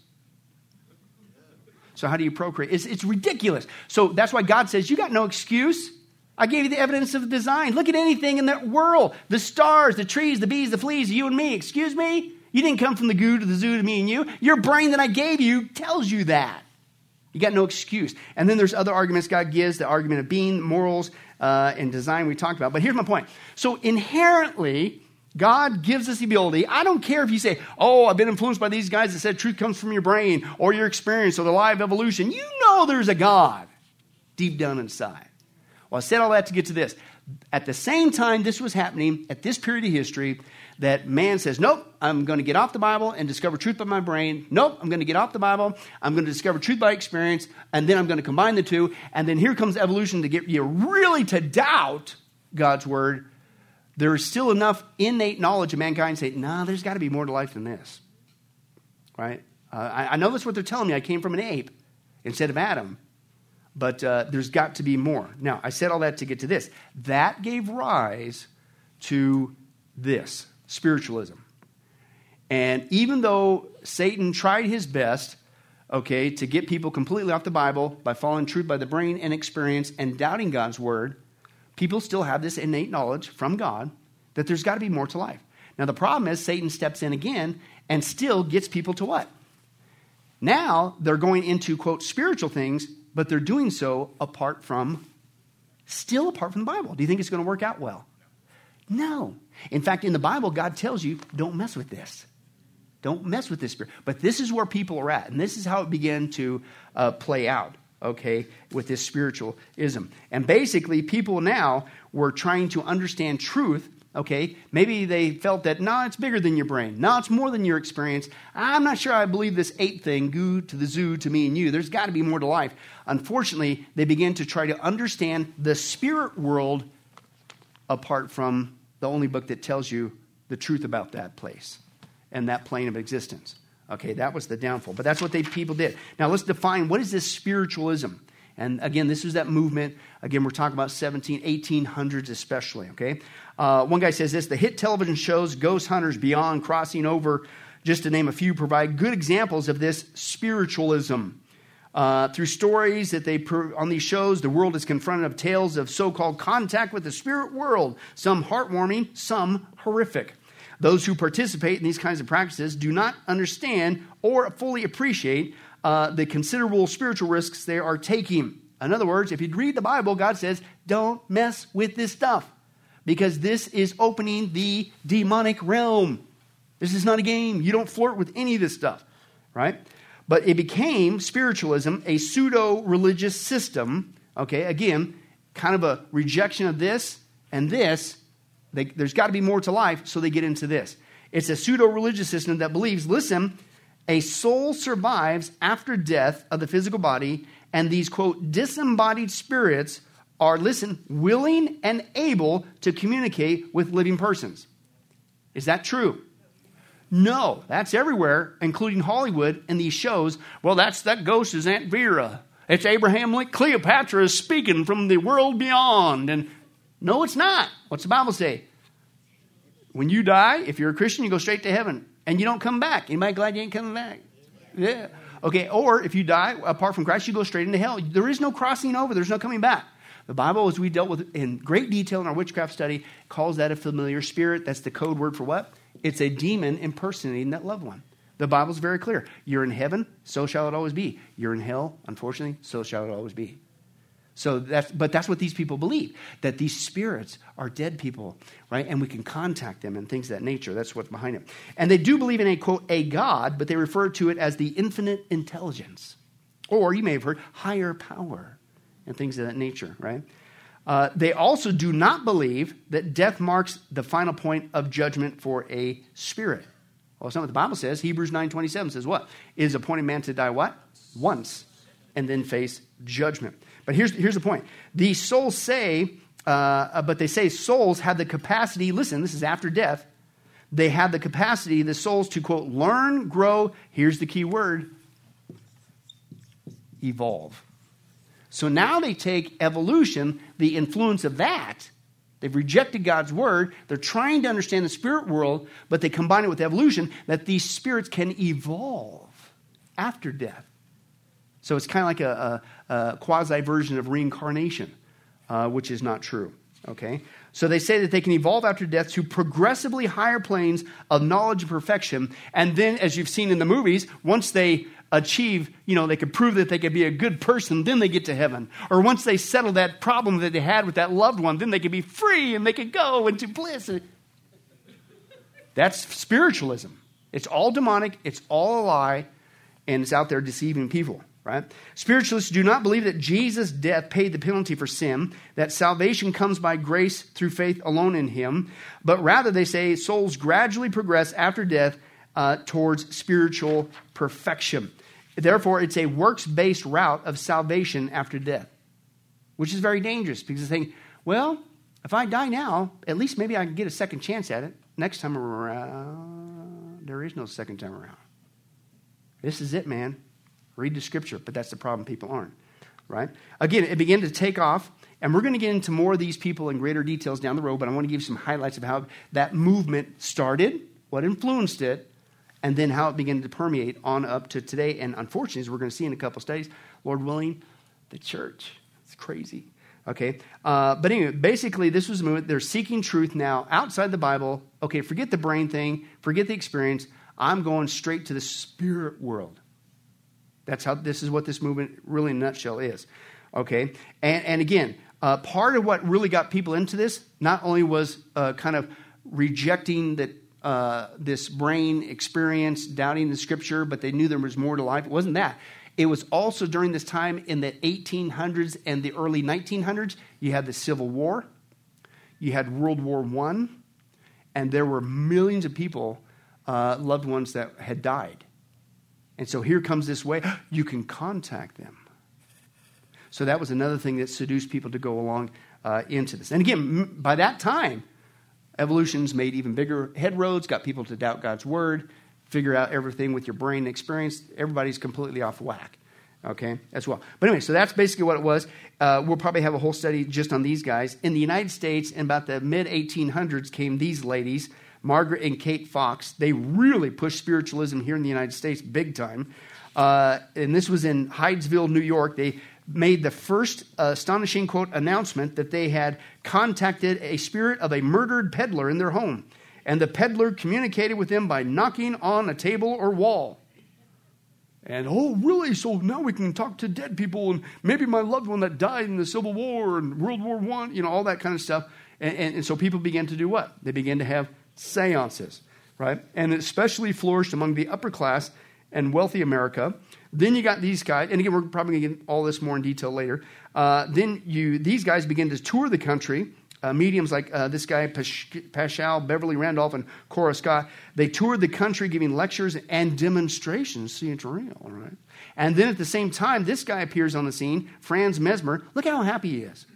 So how do you procreate? It's, it's ridiculous. So that's why God says, You got no excuse. I gave you the evidence of the design. Look at anything in the world the stars, the trees, the bees, the fleas, you and me. Excuse me? You didn't come from the goo to the zoo to me and you. Your brain that I gave you tells you that. You got no excuse. And then there's other arguments God gives the argument of being, morals, uh, and design we talked about. But here's my point. So inherently, God gives us the ability. I don't care if you say, Oh, I've been influenced by these guys that said truth comes from your brain or your experience or the lie of evolution. You know there's a God deep down inside. Well, I said all that to get to this. At the same time this was happening, at this period of history, that man says, Nope, I'm going to get off the Bible and discover truth by my brain. Nope, I'm going to get off the Bible. I'm going to discover truth by experience. And then I'm going to combine the two. And then here comes evolution to get you really to doubt God's word. There is still enough innate knowledge of mankind to say, Nah, there's got to be more to life than this. Right? Uh, I, I know that's what they're telling me. I came from an ape instead of Adam. But uh, there's got to be more. Now, I said all that to get to this. That gave rise to this spiritualism. And even though Satan tried his best, okay, to get people completely off the Bible by following truth by the brain and experience and doubting God's word, people still have this innate knowledge from God that there's got to be more to life. Now, the problem is Satan steps in again and still gets people to what? Now they're going into, quote, spiritual things, but they're doing so apart from, still apart from the Bible. Do you think it's going to work out well? No. In fact, in the Bible, God tells you, don't mess with this. Don't mess with this spirit. But this is where people are at, and this is how it began to uh, play out, okay, with this spiritualism. And basically, people now were trying to understand truth, okay? Maybe they felt that, no, it's bigger than your brain. No, it's more than your experience. I'm not sure I believe this ape thing, goo to the zoo to me and you. There's got to be more to life. Unfortunately, they began to try to understand the spirit world apart from the only book that tells you the truth about that place and that plane of existence. Okay, that was the downfall. But that's what they people did. Now let's define what is this spiritualism? And again, this is that movement. Again, we're talking about 17, 1800s especially, okay? Uh, one guy says this the hit television shows Ghost Hunters Beyond, Crossing Over, just to name a few, provide good examples of this spiritualism. Uh, through stories that they on these shows, the world is confronted of tales of so-called contact with the spirit world. Some heartwarming, some horrific. Those who participate in these kinds of practices do not understand or fully appreciate uh, the considerable spiritual risks they are taking. In other words, if you read the Bible, God says, "Don't mess with this stuff," because this is opening the demonic realm. This is not a game. You don't flirt with any of this stuff, right? But it became spiritualism, a pseudo religious system. Okay, again, kind of a rejection of this and this. They, there's got to be more to life, so they get into this. It's a pseudo religious system that believes, listen, a soul survives after death of the physical body, and these, quote, disembodied spirits are, listen, willing and able to communicate with living persons. Is that true? No, that's everywhere, including Hollywood and these shows. Well, that's that ghost is Aunt Vera. It's Abraham Lincoln. Cleopatra is speaking from the world beyond. And no, it's not. What's the Bible say? When you die, if you're a Christian, you go straight to heaven and you don't come back. Anybody glad you ain't coming back? Yeah. Okay, or if you die apart from Christ, you go straight into hell. There is no crossing over, there's no coming back. The Bible, as we dealt with in great detail in our witchcraft study, calls that a familiar spirit. That's the code word for what? It's a demon impersonating that loved one. The Bible's very clear. You're in heaven, so shall it always be. You're in hell, unfortunately, so shall it always be. So that's, but that's what these people believe that these spirits are dead people, right? And we can contact them and things of that nature. That's what's behind it. And they do believe in a quote, a God, but they refer to it as the infinite intelligence. Or you may have heard higher power and things of that nature, right? Uh, they also do not believe that death marks the final point of judgment for a spirit. Well, it's not what the Bible says. Hebrews 9.27 says what? It is appointed man to die what? Once. And then face judgment. But here's, here's the point. These souls say, uh, but they say souls have the capacity, listen, this is after death. They have the capacity, the souls, to quote, learn, grow, here's the key word, evolve. So now they take evolution, the influence of that. They've rejected God's word. They're trying to understand the spirit world, but they combine it with evolution that these spirits can evolve after death. So it's kind of like a, a, quasi version of reincarnation. uh, which is not true. Okay? So they say that they can evolve after death to progressively higher planes of knowledge and perfection. And then, as you've seen in the movies, once they achieve, you know, they could prove that they could be a good person, then they get to heaven. Or once they settle that problem that they had with that loved one, then they could be free and they could go into bliss. That's spiritualism. It's all demonic, it's all a lie, and it's out there deceiving people right? Spiritualists do not believe that Jesus' death paid the penalty for sin, that salvation comes by grace through faith alone in him, but rather they say souls gradually progress after death uh, towards spiritual perfection. Therefore, it's a works based route of salvation after death, which is very dangerous because they think, well, if I die now, at least maybe I can get a second chance at it. Next time around, there is no second time around. This is it, man. Read the scripture, but that's the problem. People aren't, right? Again, it began to take off, and we're going to get into more of these people in greater details down the road, but I want to give some highlights of how that movement started, what influenced it, and then how it began to permeate on up to today. And unfortunately, as we're going to see in a couple studies, Lord willing, the church. It's crazy. Okay. Uh, but anyway, basically, this was a movement. They're seeking truth now outside the Bible. Okay, forget the brain thing, forget the experience. I'm going straight to the spirit world. That's how this is what this movement really in a nutshell is. Okay? And, and again, uh, part of what really got people into this not only was uh, kind of rejecting that uh, this brain experience, doubting the scripture, but they knew there was more to life. It wasn't that. It was also during this time in the 1800s and the early 1900s, you had the Civil War, you had World War I, and there were millions of people, uh, loved ones that had died. And so here comes this way you can contact them. So that was another thing that seduced people to go along uh, into this. And again, by that time, evolution's made even bigger headroads, got people to doubt God's word, figure out everything with your brain experience. Everybody's completely off whack. Okay, as well. But anyway, so that's basically what it was. Uh, we'll probably have a whole study just on these guys. In the United States, in about the mid 1800s, came these ladies Margaret and Kate Fox. They really pushed spiritualism here in the United States big time. Uh, and this was in Hydesville, New York. They made the first uh, astonishing quote announcement that they had contacted a spirit of a murdered peddler in their home. And the peddler communicated with them by knocking on a table or wall. And oh, really? So now we can talk to dead people and maybe my loved one that died in the Civil War and World War One, you know, all that kind of stuff. And, and, and so people began to do what? They began to have seances, right? And it especially flourished among the upper class and wealthy America. Then you got these guys, and again, we're probably going to get all this more in detail later. Uh, then you, these guys begin to tour the country. Uh, mediums like uh, this guy, Paschal, Beverly Randolph, and Cora Scott, they toured the country giving lectures and demonstrations. See, it's real, right? And then at the same time, this guy appears on the scene, Franz Mesmer. Look how happy he is.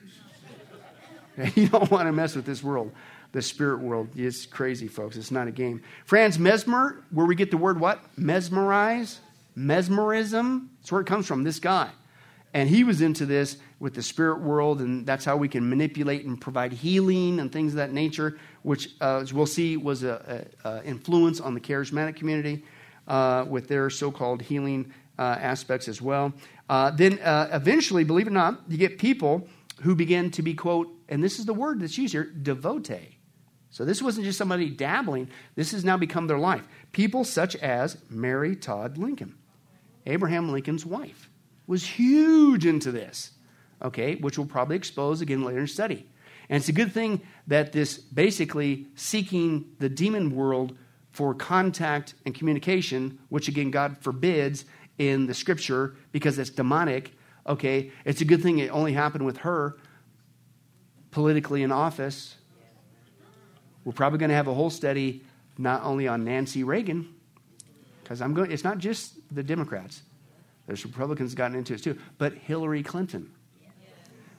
you don't want to mess with this world the spirit world. is crazy, folks. It's not a game. Franz Mesmer, where we get the word what? Mesmerize? Mesmerism? That's where it comes from, this guy. And he was into this with the spirit world, and that's how we can manipulate and provide healing and things of that nature, which, uh, as we'll see, was an influence on the charismatic community uh, with their so called healing uh, aspects as well. Uh, then uh, eventually, believe it or not, you get people who begin to be, quote, and this is the word that's used here, devotee. So this wasn't just somebody dabbling, this has now become their life. People such as Mary Todd Lincoln, Abraham Lincoln's wife, was huge into this, okay, which we'll probably expose again later in study. And it's a good thing that this basically seeking the demon world for contact and communication, which again God forbids in the scripture because it's demonic, okay, it's a good thing it only happened with her politically in office we're probably going to have a whole study not only on Nancy Reagan, because I'm going. It's not just the Democrats. There's Republicans gotten into it too, but Hillary Clinton.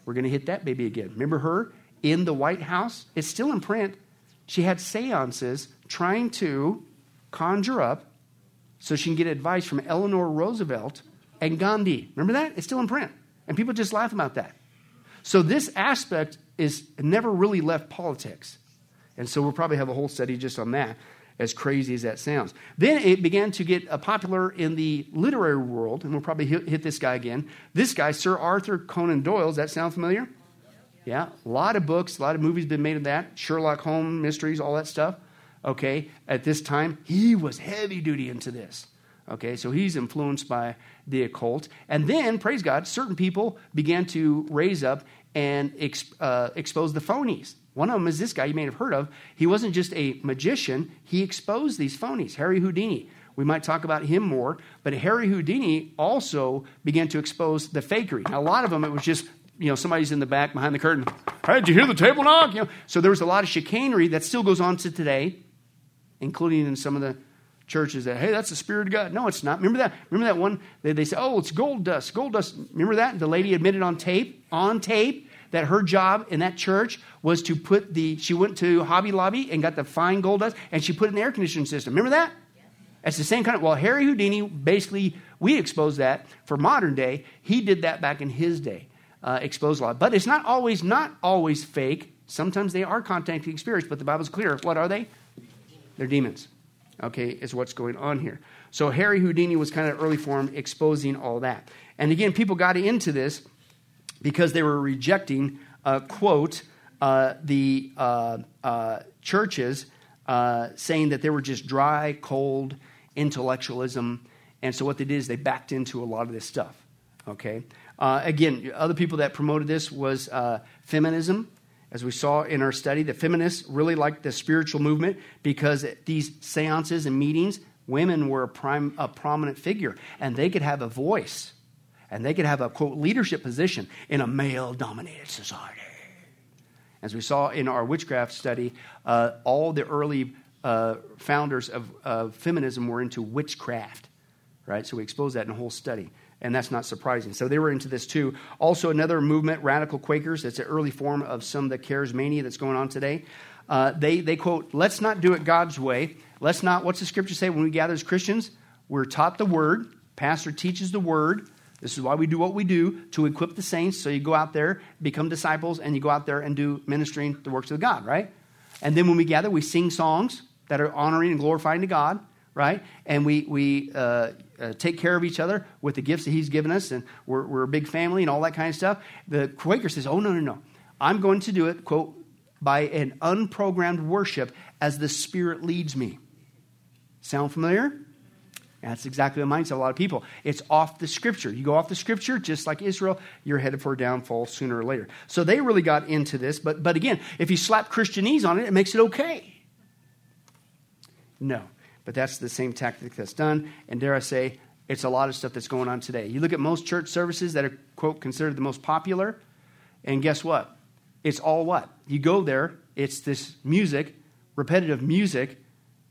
We're going to hit that baby again. Remember her in the White House? It's still in print. She had seances trying to conjure up so she can get advice from Eleanor Roosevelt and Gandhi. Remember that? It's still in print. And people just laugh about that. So this aspect is never really left politics. And so we'll probably have a whole study just on that, as crazy as that sounds. Then it began to get uh, popular in the literary world, and we'll probably hit, this guy again. This guy, Sir Arthur Conan Doyle, does that sound familiar? Yeah, a lot of books, a lot of movies been made of that. Sherlock Holmes mysteries, all that stuff. Okay, at this time, he was heavy duty into this. Okay, so he's influenced by the occult. And then, praise God, certain people began to raise up and uh, expose the phonies. One of them is this guy you may have heard of. He wasn't just a magician, he exposed these phonies, Harry Houdini. We might talk about him more, but Harry Houdini also began to expose the fakery. Now, a lot of them, it was just you know, somebody's in the back behind the curtain. Hey, did you hear the table knock? You know, so there was a lot of chicanery that still goes on to today, including in some of the churches that, hey, that's the Spirit of God. No, it's not. Remember that? Remember that one? They, they say, oh, it's gold dust, gold dust. Remember that? The lady admitted on tape, on tape, that her job in that church was to put the, she went to Hobby Lobby and got the fine gold dust and she put in the air conditioning system. Remember that? It's the same kind of, well, Harry Houdini, basically, we exposed that for modern day. He did that back in his day, uh, exposed a lot. But it's not always, not always fake. Sometimes they are contacting spirits, but the Bible's clear. What are they? They're demons okay, is what's going on here. So Harry Houdini was kind of early form exposing all that. And again, people got into this because they were rejecting, uh, quote, uh, the uh, uh churches uh, saying that they were just dry, cold intellectualism. And so what they did is they backed into a lot of this stuff, okay? Uh, again, other people that promoted this was feminism as we saw in our study, the feminists really liked the spiritual movement because at these seances and meetings, women were a, prime, a prominent figure and they could have a voice and they could have a quote leadership position in a male dominated society. As we saw in our witchcraft study, uh, all the early uh, founders of, of feminism were into witchcraft, right? So we exposed that in a whole study and that's not surprising. So they were into this too. Also, another movement, Radical Quakers, that's an early form of some of the charismania that's going on today. Uh, they, they quote, let's not do it God's way. Let's not, what's the scripture say when we gather as Christians? We're taught the word, pastor teaches the word. This is why we do what we do to equip the saints. So you go out there, become disciples, and you go out there and do ministering the works of God, right? And then when we gather, we sing songs that are honoring and glorifying to God right? And we, we uh, uh, take care of each other with the gifts that He's given us, and we're, we're a big family and all that kind of stuff. The Quaker says, Oh, no, no, no. I'm going to do it, quote, by an unprogrammed worship as the Spirit leads me. Sound familiar? That's exactly the mindset of a lot of people. It's off the scripture. You go off the scripture, just like Israel, you're headed for a downfall sooner or later. So they really got into this. But, but again, if you slap Christianese on it, it makes it okay. No but that's the same tactic that's done. And dare I say, it's a lot of stuff that's going on today. You look at most church services that are, quote, considered the most popular, and guess what? It's all what? You go there, it's this music, repetitive music,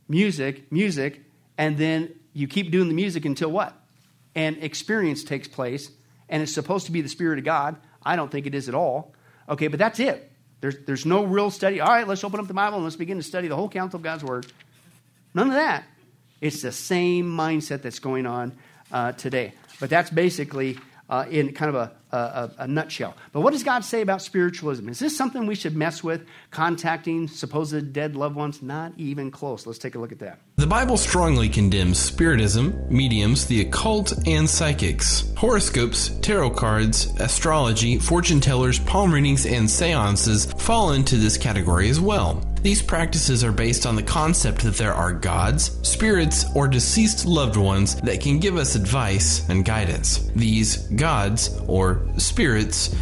music, music, and then you keep doing the music until what? And experience takes place, and it's supposed to be the Spirit of God. I don't think it is at all. Okay, but that's it. There's, there's no real study. All right, let's open up the Bible and let's begin to study the whole counsel of God's Word. None of that. It's the same mindset that's going on uh, today. But that's basically uh, in kind of a, a, a, nutshell. But what does God say about spiritualism? Is this something we should mess with, contacting supposed dead loved ones? Not even close. Let's take a look at that. The Bible strongly condemns spiritism, mediums, the occult, and psychics. Horoscopes, tarot cards, astrology, fortune tellers, palm readings, and seances fall into this category as well. These practices are based on the concept that there are gods, spirits, or deceased loved ones that can give us advice and guidance. These gods, or spirits,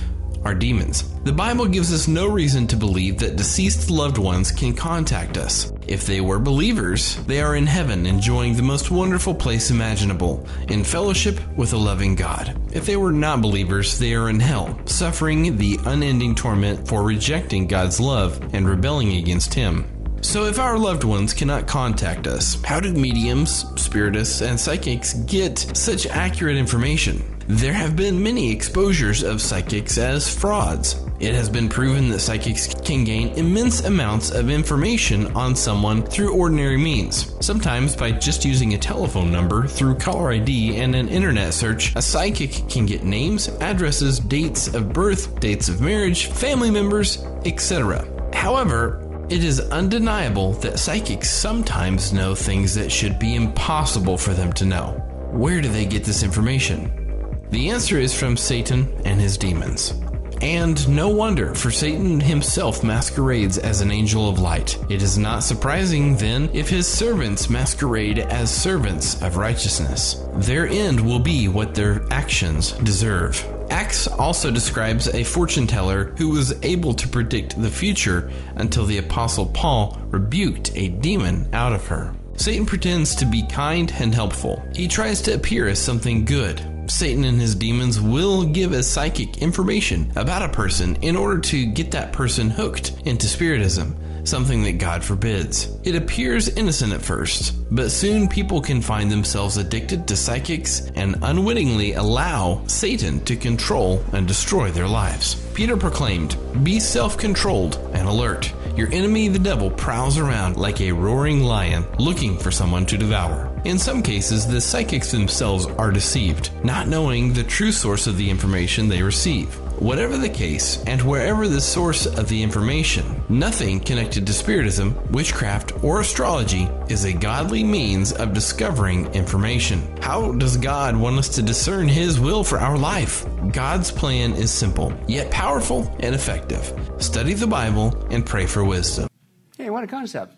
are demons. The Bible gives us no reason to believe that deceased loved ones can contact us. If they were believers, they are in heaven enjoying the most wonderful place imaginable, in fellowship with a loving God. If they were not believers, they are in hell, suffering the unending torment for rejecting God's love and rebelling against Him. So, if our loved ones cannot contact us, how did mediums, spiritists, and psychics get such accurate information? There have been many exposures of psychics as frauds. It has been proven that psychics can gain immense amounts of information on someone through ordinary means. Sometimes by just using a telephone number through caller ID and an internet search, a psychic can get names, addresses, dates of birth, dates of marriage, family members, etc. However, it is undeniable that psychics sometimes know things that should be impossible for them to know. Where do they get this information? The answer is from Satan and his demons. And no wonder, for Satan himself masquerades as an angel of light. It is not surprising, then, if his servants masquerade as servants of righteousness. Their end will be what their actions deserve. Acts also describes a fortune teller who was able to predict the future until the Apostle Paul rebuked a demon out of her. Satan pretends to be kind and helpful. He tries to appear as something good. Satan and his demons will give a psychic information about a person in order to get that person hooked into Spiritism something that God forbids. It appears innocent at first, but soon people can find themselves addicted to psychics and unwittingly allow Satan to control and destroy their lives. Peter proclaimed, Be self controlled and alert. Your enemy, the devil, prowls around like a roaring lion looking for someone to devour. In some cases, the psychics themselves are deceived, not knowing the true source of the information they receive. Whatever the case, and wherever the source of the information, nothing connected to Spiritism, witchcraft, or astrology is a godly means of discovering information. How does God want us to discern His will for our life? God's plan is simple, yet powerful and effective. Study the Bible and pray for wisdom. Hey, what a concept.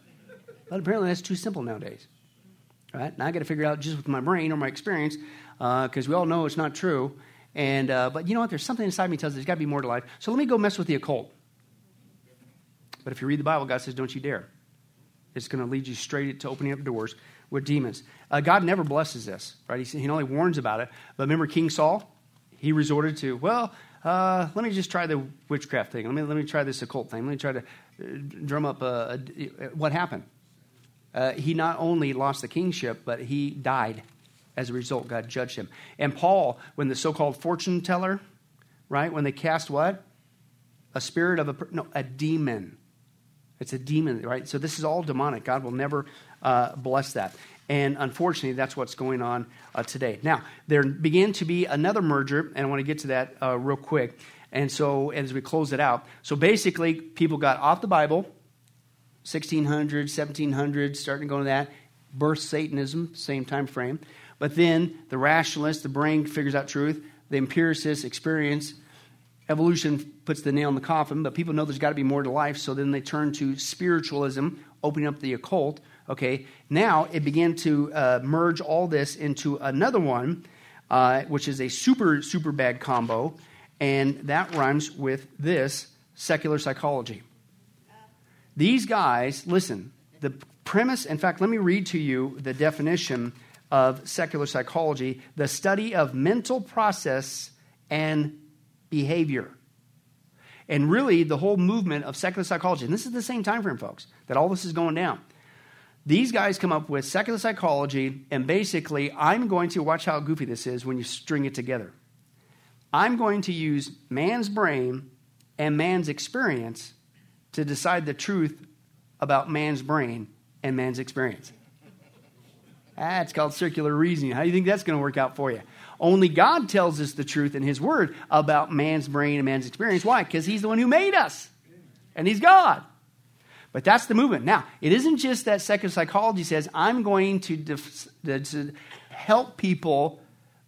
But apparently that's too simple nowadays. Right? Now I got to figure out just with my brain or my experience, because uh, we all know it's not true. And, uh, but you know what? There's something inside me tells us there's got to be more to life. So let me go mess with the occult. But if you read the Bible, God says, don't you dare. It's going to lead you straight to opening up doors with demons. Uh, God never blesses this, right? He, he only warns about it. But remember King Saul? He resorted to, well, uh, let me just try the witchcraft thing. Let me, let me try this occult thing. Let me try to uh, drum up a, a, what happened. Uh, he not only lost the kingship, but he died. As a result, God judged him. And Paul, when the so called fortune teller, right, when they cast what? A spirit of a, no, a demon. It's a demon, right? So this is all demonic. God will never uh, bless that. And unfortunately, that's what's going on uh, today. Now, there began to be another merger, and I want to get to that uh, real quick. And so, as we close it out, so basically, people got off the Bible, 1600s, 1700s, starting to go into that. Birth Satanism, same time frame. But then the rationalist, the brain figures out truth. The empiricist experience. Evolution puts the nail in the coffin, but people know there's got to be more to life, so then they turn to spiritualism, opening up the occult. Okay, now it began to uh, merge all this into another one, uh, which is a super, super bad combo, and that rhymes with this secular psychology. These guys, listen, the premise, in fact, let me read to you the definition of secular psychology, the study of mental process and behavior. And really, the whole movement of secular psychology, and this is the same time frame, folks, that all this is going down. These guys come up with secular psychology, and basically, I'm going to watch how goofy this is when you string it together. I'm going to use man's brain and man's experience to decide the truth about man's brain and man's experience. That's called circular reasoning. How do you think that's going to work out for you? Only God tells us the truth in His Word about man's brain and man's experience. Why? Because He's the one who made us, and He's God. But that's the movement. Now, it isn't just that secular psychology says, I'm going to, def- to help people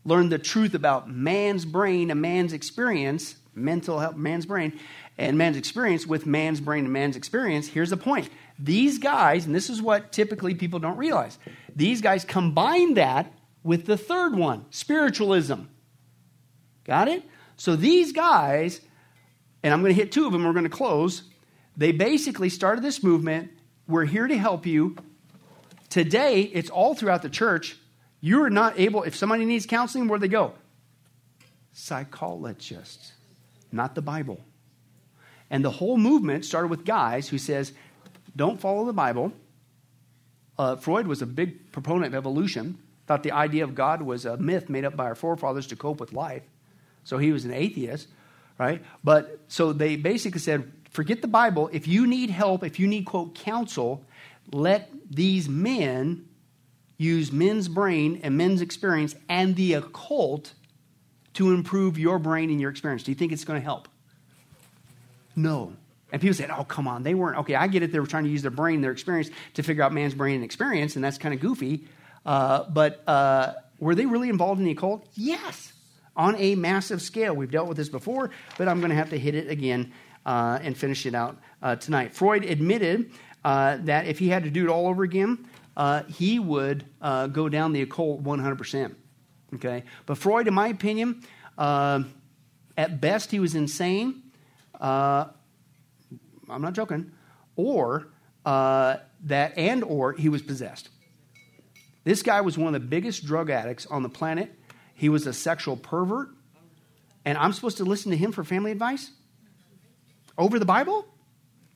learn the truth about man's brain and man's experience, mental health, man's brain, and man's experience with man's brain and man's experience. Here's the point these guys, and this is what typically people don't realize, these guys combine that with the third one spiritualism. Got it? So these guys, and I'm going to hit two of them, we're going to close. They basically started this movement. We're here to help you. Today, it's all throughout the church. You're not able, if somebody needs counseling, where do they go? Psychologists, not the Bible. And the whole movement started with guys who says, don't follow the Bible. Uh, Freud was a big proponent of evolution, thought the idea of God was a myth made up by our forefathers to cope with life. So he was an atheist, right? But so they basically said, forget the Bible. If you need help, if you need, quote, counsel, let these men use men's brain and men's experience and the occult to improve your brain and your experience. Do you think it's going to help? No. And people said, oh, come on, they weren't. Okay, I get it. They were trying to use their brain, their experience, to figure out man's brain and experience, and that's kind of goofy. Uh, but uh, were they really involved in the occult? Yes. on a massive scale. We've dealt with this before, but I'm going to have to hit it again uh, and finish it out uh, tonight. Freud admitted uh, that if he had to do it all over again, uh, he would go down the occult 100%. Okay? But Freud, in my opinion, at best, he was insane. Uh, I'm not joking. Or uh, that, and or he was possessed. This guy was one of the biggest drug addicts on the planet. He was a sexual pervert. And I'm supposed to listen to him for family advice? Over the Bible?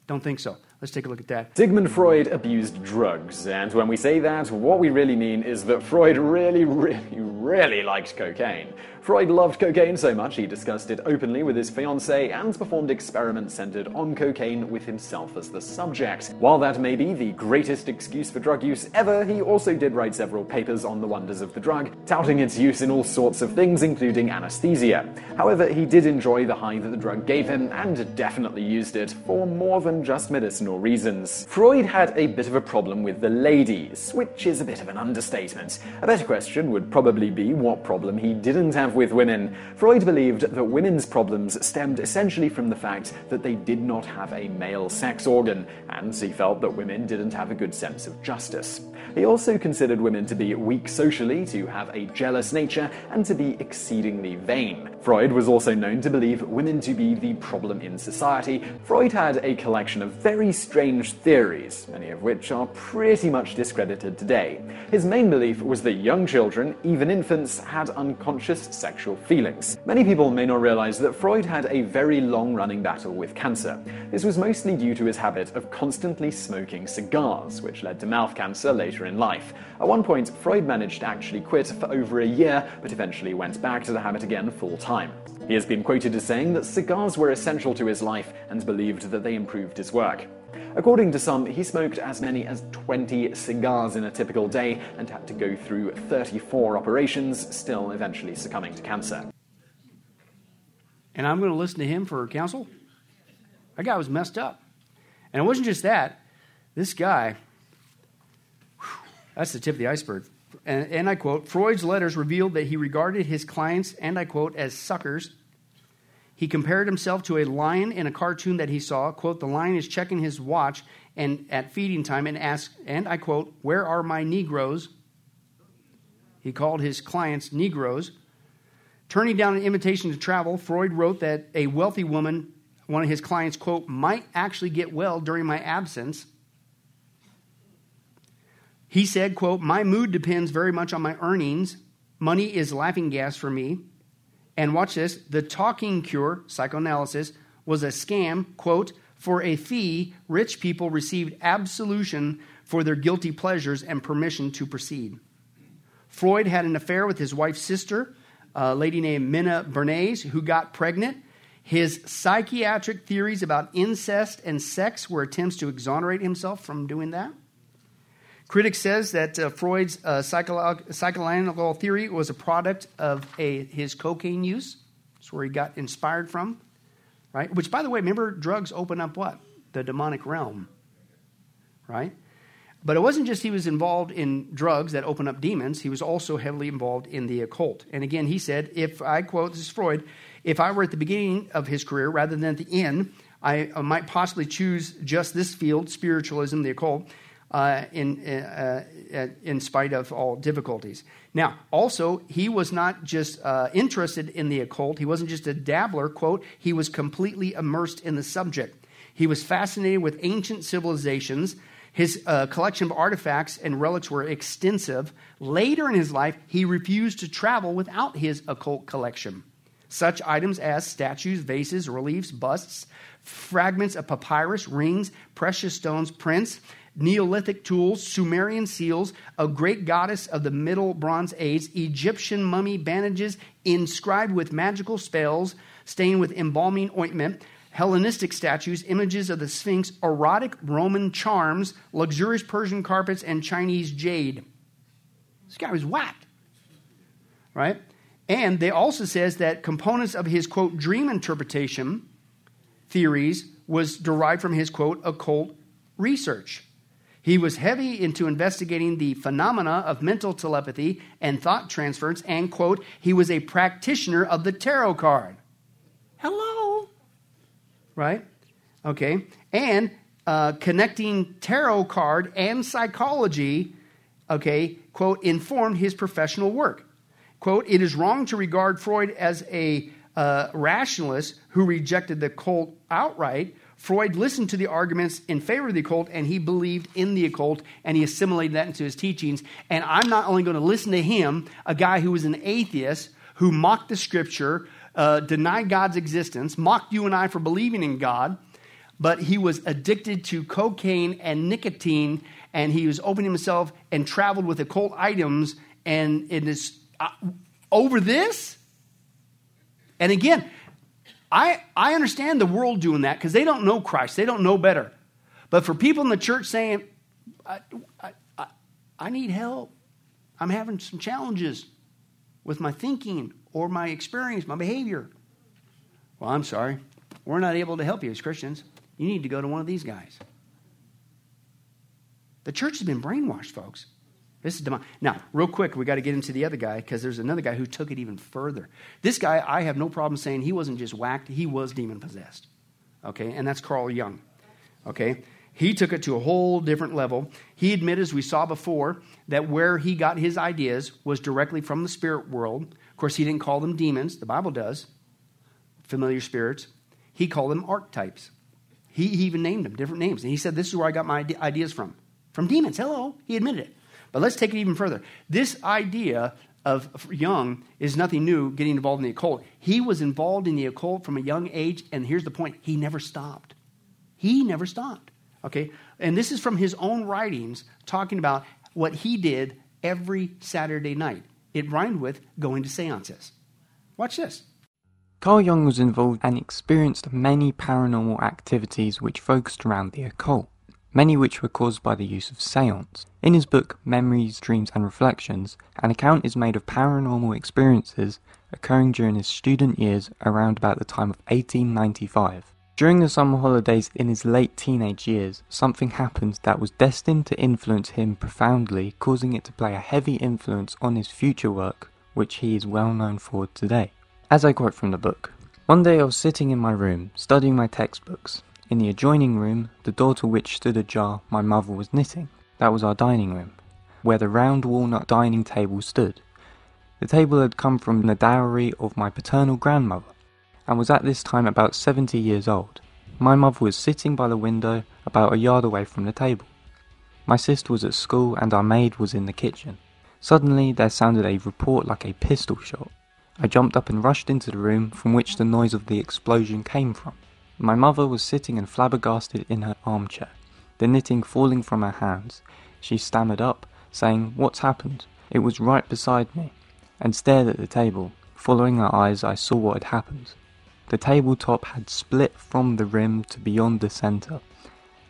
Don't think so. Let's take a look at that. Sigmund Freud abused drugs, and when we say that, what we really mean is that Freud really, really, really liked cocaine. Freud loved cocaine so much he discussed it openly with his fiancée and performed experiments centered on cocaine with himself as the subject. While that may be the greatest excuse for drug use ever, he also did write several papers on the wonders of the drug, touting its use in all sorts of things, including anesthesia. However, he did enjoy the high that the drug gave him and definitely used it for more than just medicinal reasons. Freud had a bit of a problem with the ladies, which is a bit of an understatement. A better question would probably be what problem he didn't have with women. Freud believed that women's problems stemmed essentially from the fact that they did not have a male sex organ, and he felt that women didn't have a good sense of justice. He also considered women to be weak socially, to have a jealous nature, and to be exceedingly vain. Freud was also known to believe women to be the problem in society. Freud had a collection of very strange theories, many of which are pretty much discredited today. His main belief was that young children, even infants, had unconscious sexual feelings. Many people may not realize that Freud had a very long running battle with cancer. This was mostly due to his habit of constantly smoking cigars, which led to mouth cancer later in life. At one point, Freud managed to actually quit for over a year, but eventually went back to the habit again full time. He has been quoted as saying that cigars were essential to his life and believed that they improved his work. According to some, he smoked as many as 20 cigars in a typical day and had to go through 34 operations, still eventually succumbing to cancer. And I'm going to listen to him for counsel? That guy was messed up. And it wasn't just that. This guy, that's the tip of the iceberg. And, and, I quote Freud's letters revealed that he regarded his clients, and I quote, as suckers. He compared himself to a lion in a cartoon that he saw. Quote, the lion is checking his watch and at feeding time and asked, and I quote, Where are my Negroes? He called his clients Negroes. Turning down an invitation to travel, Freud wrote that a wealthy woman, one of his clients, quote, might actually get well during my absence. He said, quote, My mood depends very much on my earnings. Money is laughing gas for me. And watch this the talking cure, psychoanalysis, was a scam, quote, for a fee, rich people received absolution for their guilty pleasures and permission to proceed. Freud had an affair with his wife's sister, a lady named Minna Bernays, who got pregnant. His psychiatric theories about incest and sex were attempts to exonerate himself from doing that. Critic says that uh, Freud's uh, theory was a product of a, his cocaine use. That's where he got inspired from, right? Which, by the way, remember, drugs open up what? The demonic realm, right? But it wasn't just he was involved in drugs that open up demons, he was also heavily involved in the occult. And again, he said, if I quote, this is Freud, if I were at the beginning of his career rather than at the end, I might possibly choose just this field, spiritualism, the occult, uh, in, uh, uh, in spite of all difficulties. Now, also, he was not just uh, interested in the occult, he wasn't just a dabbler, quote, he was completely immersed in the subject. He was fascinated with ancient civilizations. His uh, collection of artifacts and relics were extensive. Later in his life, he refused to travel without his occult collection. Such items as statues, vases, reliefs, busts, fragments of papyrus, rings, precious stones, prints, Neolithic tools, Sumerian seals, a great goddess of the Middle Bronze Age, Egyptian mummy bandages inscribed with magical spells, stained with embalming ointment, Hellenistic statues, images of the Sphinx, erotic Roman charms, luxurious Persian carpets, and Chinese jade. This guy was whacked, right? And they also says that components of his quote dream interpretation theories was derived from his quote occult research. He was heavy into investigating the phenomena of mental telepathy and thought transference, and, quote, he was a practitioner of the tarot card. Hello? Right? Okay. And uh, connecting tarot card and psychology, okay, quote, informed his professional work. Quote, it is wrong to regard Freud as a uh, rationalist who rejected the cult outright. Freud listened to the arguments in favor of the occult and he believed in the occult and he assimilated that into his teachings. And I'm not only going to listen to him, a guy who was an atheist, who mocked the scripture, uh, denied God's existence, mocked you and I for believing in God, but he was addicted to cocaine and nicotine and he was opening himself and traveled with occult items and it is uh, over this and again I, I understand the world doing that because they don't know Christ. They don't know better. But for people in the church saying, I, I, I, I need help, I'm having some challenges with my thinking or my experience, my behavior. Well, I'm sorry. We're not able to help you as Christians. You need to go to one of these guys. The church has been brainwashed, folks. This is demonic. Now, real quick, we got to get into the other guy because there's another guy who took it even further. This guy, I have no problem saying he wasn't just whacked, he was demon possessed. Okay, and that's Carl Jung. Okay, he took it to a whole different level. He admitted, as we saw before, that where he got his ideas was directly from the spirit world. Of course, he didn't call them demons, the Bible does, familiar spirits. He called them archetypes. He, even named them different names. And he said, This is where I got my ideas from. From demons. Hello. He admitted it. But let's take it even further. This idea of Jung is nothing new getting involved in the occult. He was involved in the occult from a young age, and here's the point he never stopped. He never stopped. Okay? And this is from his own writings talking about what he did every Saturday night. It rhymed with going to seances. Watch this. Carl Jung was involved and experienced many paranormal activities which focused around the occult many which were caused by the use of seance. In his book Memories, Dreams and Reflections, an account is made of paranormal experiences occurring during his student years around about the time of 1895. During the summer holidays in his late teenage years, something happened that was destined to influence him profoundly, causing it to play a heavy influence on his future work, which he is well known for today. As I quote from the book, one day I was sitting in my room, studying my textbooks. In the adjoining room, the door to which stood ajar, my mother was knitting. That was our dining room, where the round walnut dining table stood. The table had come from the dowry of my paternal grandmother, and was at this time about seventy years old. My mother was sitting by the window, about a yard away from the table. My sister was at school, and our maid was in the kitchen. Suddenly, there sounded a report like a pistol shot. I jumped up and rushed into the room from which the noise of the explosion came from. My mother was sitting and flabbergasted in her armchair, the knitting falling from her hands. She stammered up, saying, What's happened? It was right beside me, and stared at the table. Following her eyes, I saw what had happened. The tabletop had split from the rim to beyond the centre,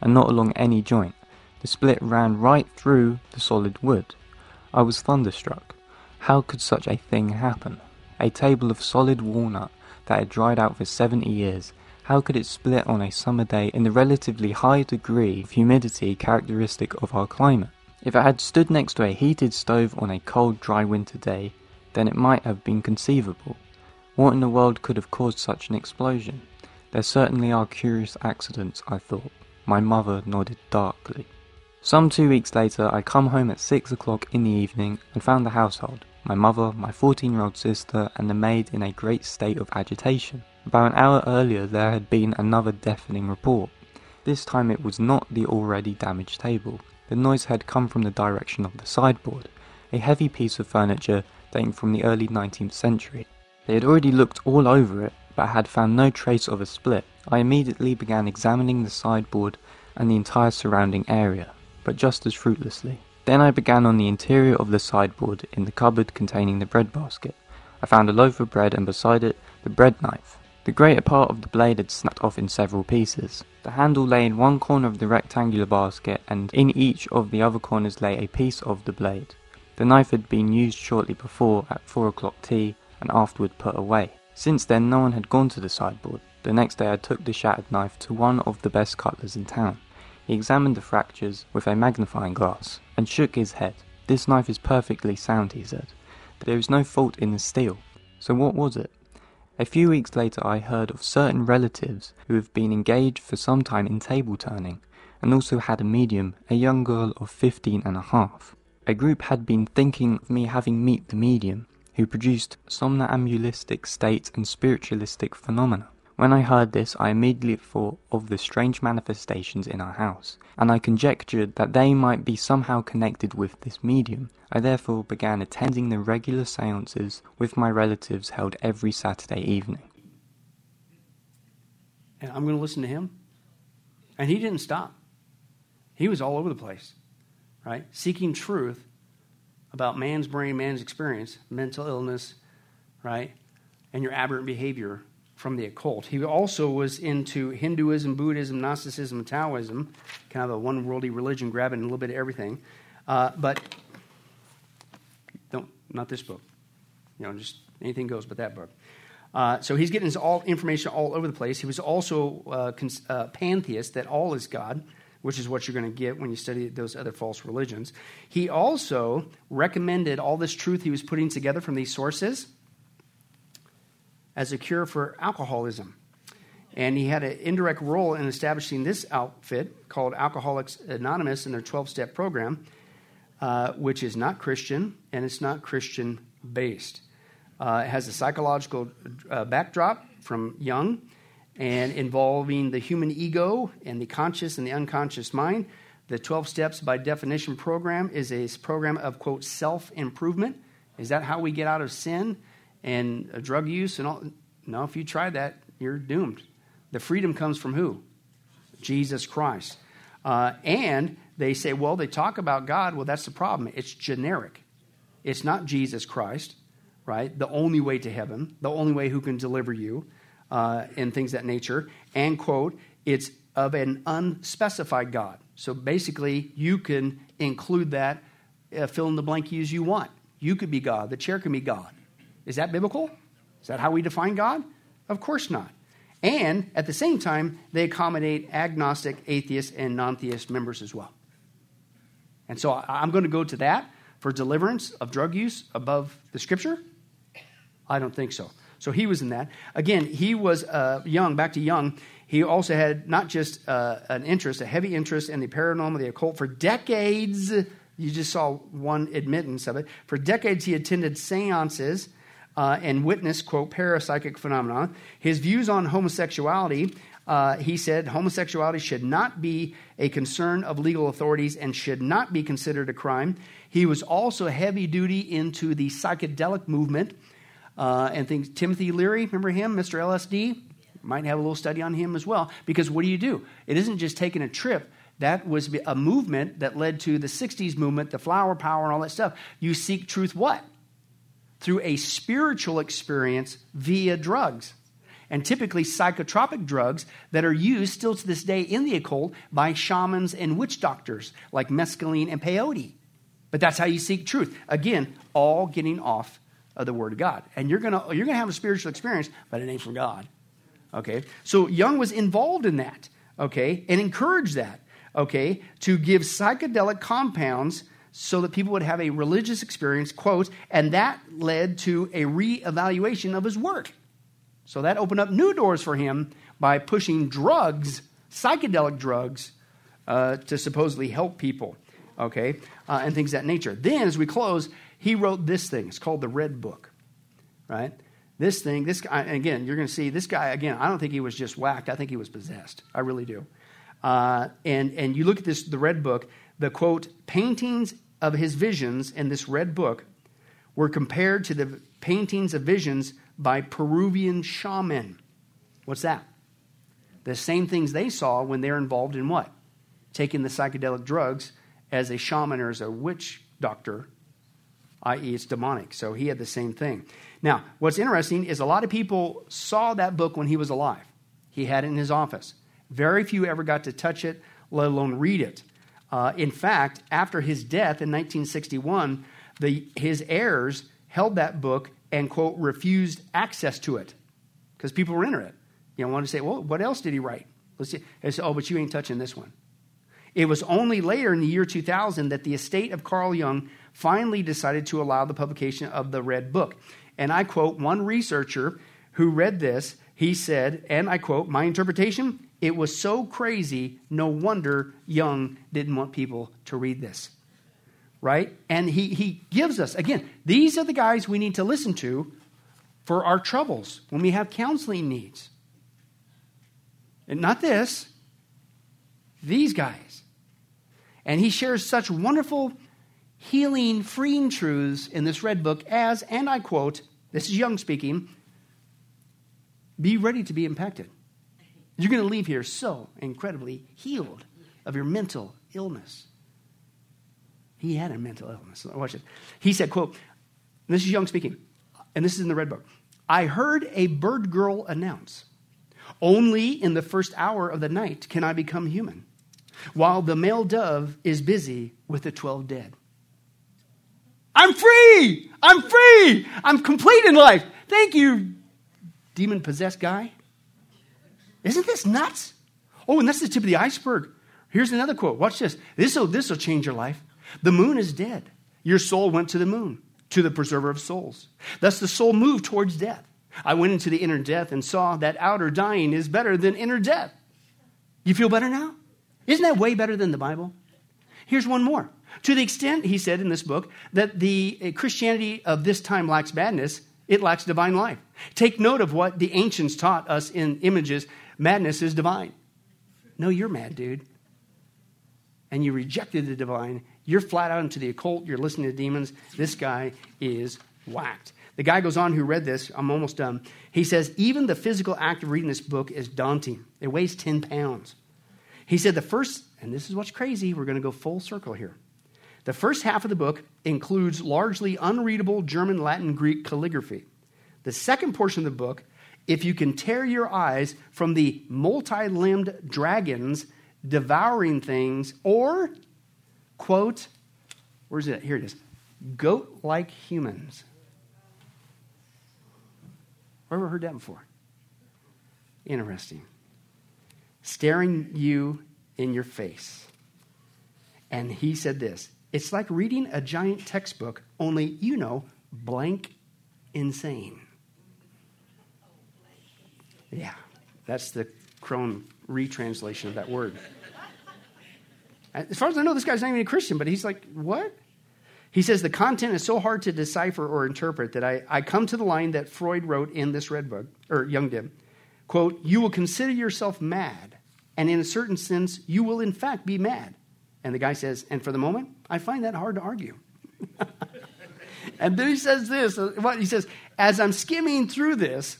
and not along any joint. The split ran right through the solid wood. I was thunderstruck. How could such a thing happen? A table of solid walnut that had dried out for seventy years how could it split on a summer day in the relatively high degree of humidity characteristic of our climate? If it had stood next to a heated stove on a cold, dry winter day, then it might have been conceivable. What in the world could have caused such an explosion? There certainly are curious accidents, I thought. My mother nodded darkly. Some two weeks later, I come home at six o'clock in the evening and found the household, my mother, my 14 year old sister, and the maid in a great state of agitation. About an hour earlier there had been another deafening report. This time it was not the already damaged table. The noise had come from the direction of the sideboard, a heavy piece of furniture dating from the early 19th century. They had already looked all over it, but had found no trace of a split. I immediately began examining the sideboard and the entire surrounding area, but just as fruitlessly. Then I began on the interior of the sideboard in the cupboard containing the bread basket. I found a loaf of bread and beside it the bread knife. The greater part of the blade had snapped off in several pieces. The handle lay in one corner of the rectangular basket, and in each of the other corners lay a piece of the blade. The knife had been used shortly before at four o'clock tea, and afterward put away. Since then, no one had gone to the sideboard. The next day, I took the shattered knife to one of the best cutlers in town. He examined the fractures with a magnifying glass and shook his head. This knife is perfectly sound, he said. There is no fault in the steel. So what was it? A few weeks later, I heard of certain relatives who have been engaged for some time in table turning and also had a medium, a young girl of fifteen and a half. A group had been thinking of me having met the medium, who produced somnambulistic states and spiritualistic phenomena. When I heard this, I immediately thought of the strange manifestations in our house, and I conjectured that they might be somehow connected with this medium. I therefore began attending the regular seances with my relatives held every Saturday evening. And I'm going to listen to him. And he didn't stop. He was all over the place, right? Seeking truth about man's brain, man's experience, mental illness, right? And your aberrant behavior from the occult. He also was into Hinduism, Buddhism, Gnosticism, Taoism, kind of a one worldly religion, grabbing a little bit of everything. Uh, but don't, not this book. You know, just anything goes but that book. Uh, so he's getting his all information all over the place. He was also uh, cons- uh, pantheist, that all is God, which is what you're going to get when you study those other false religions. He also recommended all this truth he was putting together from these sources as a cure for alcoholism. And he had an indirect role in establishing this outfit called Alcoholics Anonymous in their 12 step program, uh, which is not Christian and it's not Christian based. Uh, it has a psychological uh, backdrop from Jung and involving the human ego and the conscious and the unconscious mind. The 12 Steps by Definition program is a program of, quote, self improvement. Is that how we get out of sin and drug use and all? No, if you try that, you're doomed. The freedom comes from who? Jesus Christ. Uh, and they say, well, they talk about God. Well, that's the problem. It's generic. It's not Jesus Christ, right? The only way to heaven, the only way who can deliver you uh, and things that nature. And, quote, it's of an unspecified God. So basically, you can include that, uh, fill in the blank as you want. You could be God. The chair can be God. Is that biblical? Is that how we define God? Of course not. And at the same time, they accommodate agnostic, atheist, and non theist members as well. And so I'm going to go to that for deliverance of drug use above the scripture? I don't think so. So he was in that. Again, he was uh, Jung, back to Jung. He also had not just uh, an interest, a heavy interest in the paranormal, the occult. For decades, you just saw one admittance of it. For decades, he attended seances uh, and witnessed, quote, parapsychic phenomena. His views on homosexuality uh, he said homosexuality should not be a concern of legal authorities and should not be considered a crime. He was also heavy duty into the psychedelic movement uh, and things. Timothy Leary, remember him, Mr. LSD? Might have a little study on him as well. Because what do you do? It isn't just taking a trip. That was a movement that led to the 60s movement, the flower power, and all that stuff. You seek truth what? Through a spiritual experience via drugs. And typically psychotropic drugs that are used still to this day in the occult by shamans and witch doctors like mescaline and peyote. But that's how you seek truth. Again, all getting off of the Word of God. And you're going you're gonna have a spiritual experience, but it ain't from God. Okay? So Jung was involved in that, okay, and encouraged that, okay, to give psychedelic compounds so that people would have a religious experience, quote, and that led to a reevaluation of his work. So that opened up new doors for him by pushing drugs, psychedelic drugs, uh, to supposedly help people, okay, uh, and things that nature. Then, as we close, he wrote this thing. It's called the Red Book, right? This thing, this guy, again, you're going to see this guy, again, I don't think he was just whacked. I think he was possessed. I really do. Uh, and, and you look at this, the Red Book, the quote, paintings of his visions in this Red Book were compared to the paintings of visions by Peruvian shaman. What's that? The same things they saw when they're involved in what? Taking the psychedelic drugs as a shaman or as a witch doctor i.e., it's demonic. So he had the same thing. Now, what's interesting is a lot of people saw that book when he was alive. He had it in his office. Very few ever got to touch it, let alone read it. Uh, in fact, after his death in 1961, the, his heirs held that book and, quote, refused access to it because people were into it. You know, wanted to say, well, what else did he write? Let's see. Oh, but you ain't touching this one. It was only later in the year 2000 that the estate of Carl Jung finally decided to allow the publication of the Red Book. And I quote one researcher who read this, he said, and I quote, My interpretation, it was so crazy, no wonder Jung didn't want people to read this. Right? And he, he gives us, again, these are the guys we need to listen to for our troubles when we have counseling needs. And not this, these guys. And he shares such wonderful, healing, freeing truths in this red book as, and I quote, this is Jung speaking, be ready to be impacted. You're going to leave here so incredibly healed of your mental illness. He had a mental illness. Watch it. He said, quote, this is Jung speaking, and this is in the red book. I heard a bird girl announce, only in the first hour of the night can I become human while the male dove is busy with the 12 dead. I'm free! I'm free! I'm complete in life. Thank you, demon possessed guy. Isn't this nuts? Oh, and that's the tip of the iceberg. Here's another quote. Watch this. This will this will change your life. The moon is dead. Your soul went to the moon, to the preserver of souls. Thus the soul moved towards death. I went into the inner death and saw that outer dying is better than inner death. You feel better now? Isn't that way better than the Bible? Here's one more. To the extent, he said in this book, that the uh, Christianity of this time lacks badness, it lacks divine life. Take note of what the ancients taught us in images madness is divine. No, you're mad, dude. And you rejected the divine. You're flat out into the occult. You're listening to demons. This guy is whacked. The guy goes on who read this. I'm almost done. He says, even the physical act of reading this book is daunting. It weighs 10 pounds. He said the first, and this is what's crazy, we're going to go full circle here. The first half of the book includes largely unreadable German, Latin, Greek calligraphy. The second portion of the book, if you can tear your eyes from the multi limbed dragons devouring things, or, quote, where's it? Here it is goat like humans. Ever heard that before? Interesting staring you in your face. And he said this It's like reading a giant textbook, only, you know, blank insane. Yeah, that's the Crone retranslation of that word. As far as I know, this guy's not even a Christian, but he's like, what? He says the content is so hard to decipher or interpret that I, I come to the line that Freud wrote in this red book, or Jung did. Quote, you will consider yourself mad, and in a certain sense, you will in fact be mad. And the guy says, and for the moment, I find that hard to argue. and then he says this, what he says, as I'm skimming through this,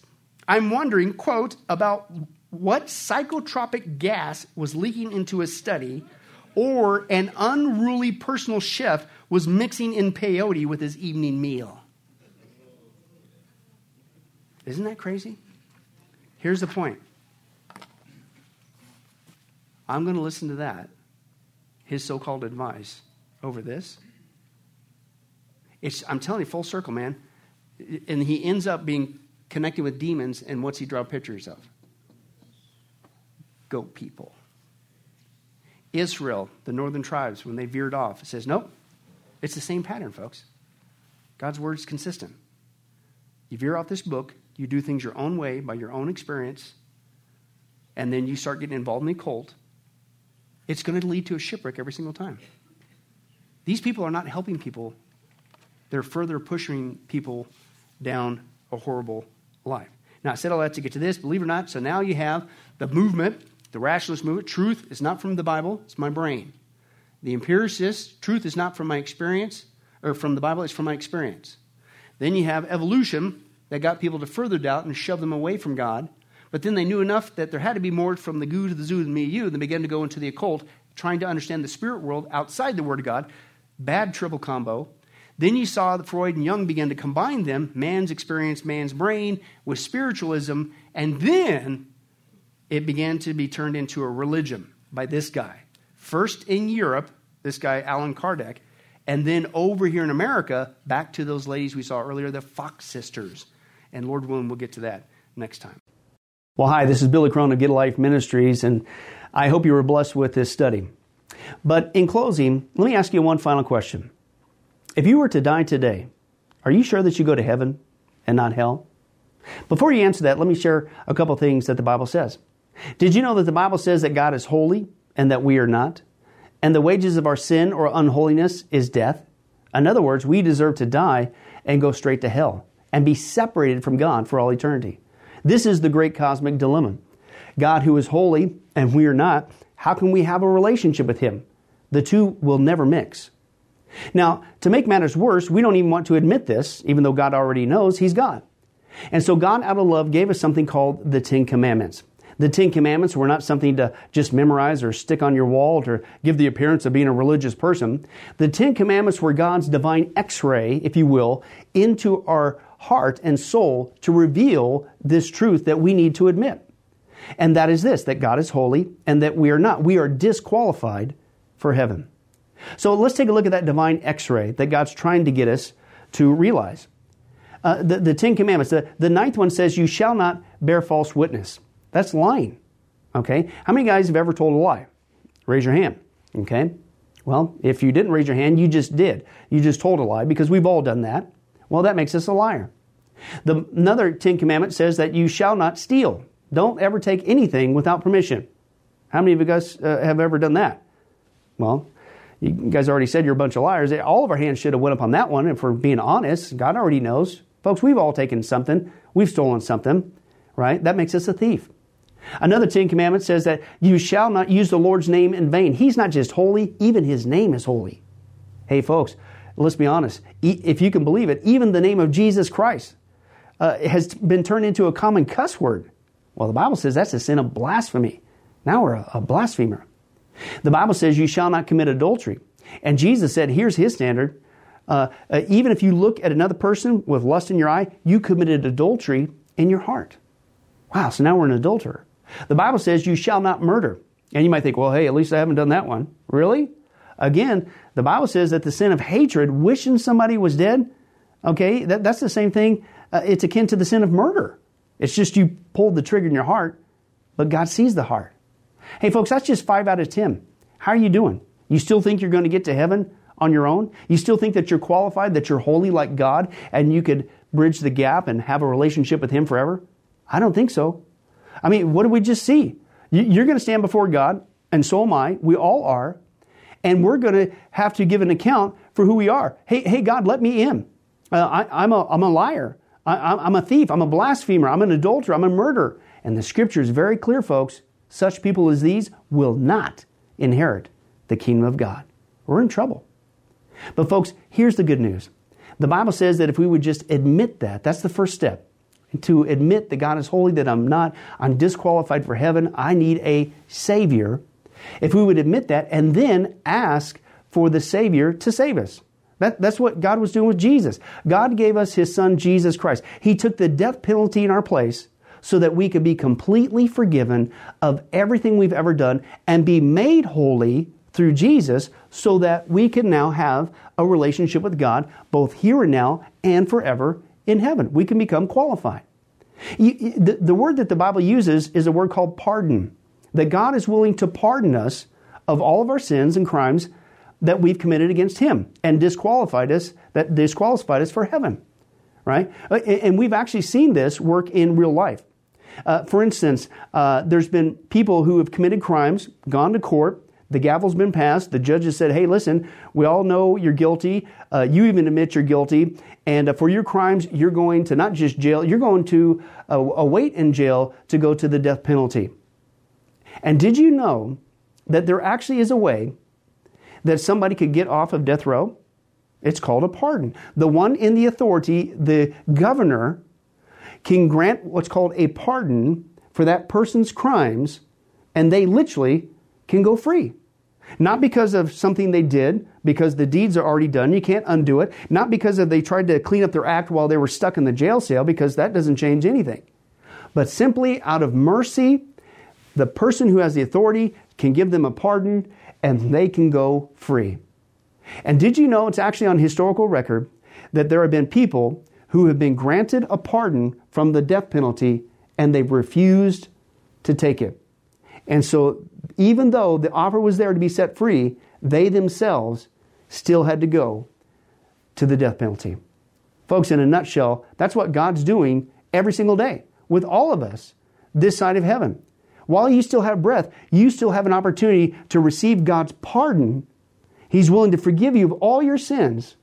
I'm wondering, quote, about what psychotropic gas was leaking into his study or an unruly personal chef was mixing in peyote with his evening meal. Isn't that crazy? Here's the point I'm going to listen to that, his so called advice, over this. It's, I'm telling you, full circle, man. And he ends up being connected with demons, and what's he draw pictures of? Goat people. Israel, the northern tribes, when they veered off, it says, nope, it's the same pattern, folks. God's word is consistent. You veer off this book, you do things your own way by your own experience, and then you start getting involved in the occult, it's going to lead to a shipwreck every single time. These people are not helping people, they're further pushing people down a horrible life. Now, I said all that to get to this, believe it or not. So now you have the movement, the rationalist movement. Truth is not from the Bible, it's my brain. The empiricist, truth is not from my experience, or from the Bible, it's from my experience. Then you have evolution, that got people to further doubt and shove them away from God. But then they knew enough that there had to be more from the goo to the zoo than me you, and they began to go into the occult, trying to understand the spirit world outside the Word of God. Bad triple combo. Then you saw that Freud and Jung began to combine them, man's experience, man's brain, with spiritualism, and then it began to be turned into a religion by this guy. First in Europe, this guy, Allan Kardec, and then over here in America, back to those ladies we saw earlier, the Fox sisters. And Lord willing, we'll get to that next time. Well, hi, this is Billy Crone of Get Life Ministries, and I hope you were blessed with this study. But in closing, let me ask you one final question. If you were to die today, are you sure that you go to heaven and not hell? Before you answer that, let me share a couple things that the Bible says. Did you know that the Bible says that God is holy and that we are not? And the wages of our sin or unholiness is death? In other words, we deserve to die and go straight to hell and be separated from God for all eternity. This is the great cosmic dilemma. God, who is holy and we are not, how can we have a relationship with Him? The two will never mix. Now, to make matters worse, we don't even want to admit this, even though God already knows He's God. And so God, out of love, gave us something called the Ten Commandments. The Ten Commandments were not something to just memorize or stick on your wall to give the appearance of being a religious person. The Ten Commandments were God's divine x ray, if you will, into our heart and soul to reveal this truth that we need to admit. And that is this that God is holy and that we are not. We are disqualified for heaven. So let's take a look at that divine x ray that God's trying to get us to realize. Uh, the, the Ten Commandments, the, the ninth one says, You shall not bear false witness. That's lying. Okay? How many guys have ever told a lie? Raise your hand. Okay? Well, if you didn't raise your hand, you just did. You just told a lie because we've all done that. Well, that makes us a liar. The, another Ten Commandment says that you shall not steal. Don't ever take anything without permission. How many of you guys uh, have ever done that? Well, you guys already said you're a bunch of liars. All of our hands should have went up on that one. If we're being honest, God already knows. Folks, we've all taken something. We've stolen something, right? That makes us a thief. Another Ten Commandments says that you shall not use the Lord's name in vain. He's not just holy, even His name is holy. Hey, folks, let's be honest. If you can believe it, even the name of Jesus Christ uh, has been turned into a common cuss word. Well, the Bible says that's a sin of blasphemy. Now we're a, a blasphemer. The Bible says you shall not commit adultery. And Jesus said, here's his standard. Uh, uh, even if you look at another person with lust in your eye, you committed adultery in your heart. Wow, so now we're an adulterer. The Bible says you shall not murder. And you might think, well, hey, at least I haven't done that one. Really? Again, the Bible says that the sin of hatred, wishing somebody was dead, okay, that, that's the same thing. Uh, it's akin to the sin of murder. It's just you pulled the trigger in your heart, but God sees the heart. Hey, folks, that's just five out of 10. How are you doing? You still think you're going to get to heaven on your own? You still think that you're qualified, that you're holy like God, and you could bridge the gap and have a relationship with Him forever? I don't think so. I mean, what did we just see? You're going to stand before God, and so am I. We all are. And we're going to have to give an account for who we are. Hey, hey God, let me in. Uh, I, am a, I'm a liar. I, am a thief. I'm a blasphemer. I'm an adulterer. I'm a murderer. And the scripture is very clear, folks. Such people as these will not inherit the kingdom of God. We're in trouble. But, folks, here's the good news. The Bible says that if we would just admit that, that's the first step. To admit that God is holy, that I'm not, I'm disqualified for heaven, I need a Savior. If we would admit that and then ask for the Savior to save us. That, that's what God was doing with Jesus. God gave us His Son, Jesus Christ. He took the death penalty in our place so that we could be completely forgiven of everything we've ever done and be made holy through Jesus so that we can now have a relationship with God both here and now and forever in heaven. We can become qualified. The, the word that the Bible uses is a word called pardon. That God is willing to pardon us of all of our sins and crimes that we've committed against him and disqualified us that disqualified us for heaven right uh, and we've actually seen this work in real life uh, for instance uh, there's been people who have committed crimes gone to court the gavel's been passed the judge has said hey listen we all know you're guilty uh, you even admit you're guilty and uh, for your crimes you're going to not just jail you're going to uh, await in jail to go to the death penalty and did you know that there actually is a way that somebody could get off of death row? It's called a pardon. The one in the authority, the governor, can grant what's called a pardon for that person's crimes, and they literally can go free. Not because of something they did, because the deeds are already done, you can't undo it. Not because of they tried to clean up their act while they were stuck in the jail cell, because that doesn't change anything. But simply out of mercy, the person who has the authority can give them a pardon and they can go free. And did you know it's actually on historical record that there have been people who have been granted a pardon from the death penalty and they've refused to take it? And so, even though the offer was there to be set free, they themselves still had to go to the death penalty. Folks, in a nutshell, that's what God's doing every single day with all of us this side of heaven. While you still have breath, you still have an opportunity to receive God's pardon. He's willing to forgive you of all your sins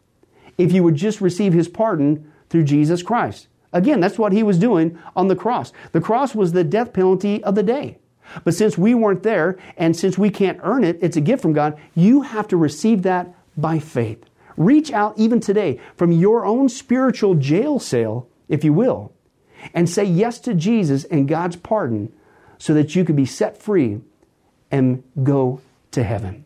if you would just receive His pardon through Jesus Christ. Again, that's what He was doing on the cross. The cross was the death penalty of the day. But since we weren't there, and since we can't earn it, it's a gift from God, you have to receive that by faith. Reach out even today from your own spiritual jail cell, if you will, and say yes to Jesus and God's pardon so that you can be set free and go to heaven.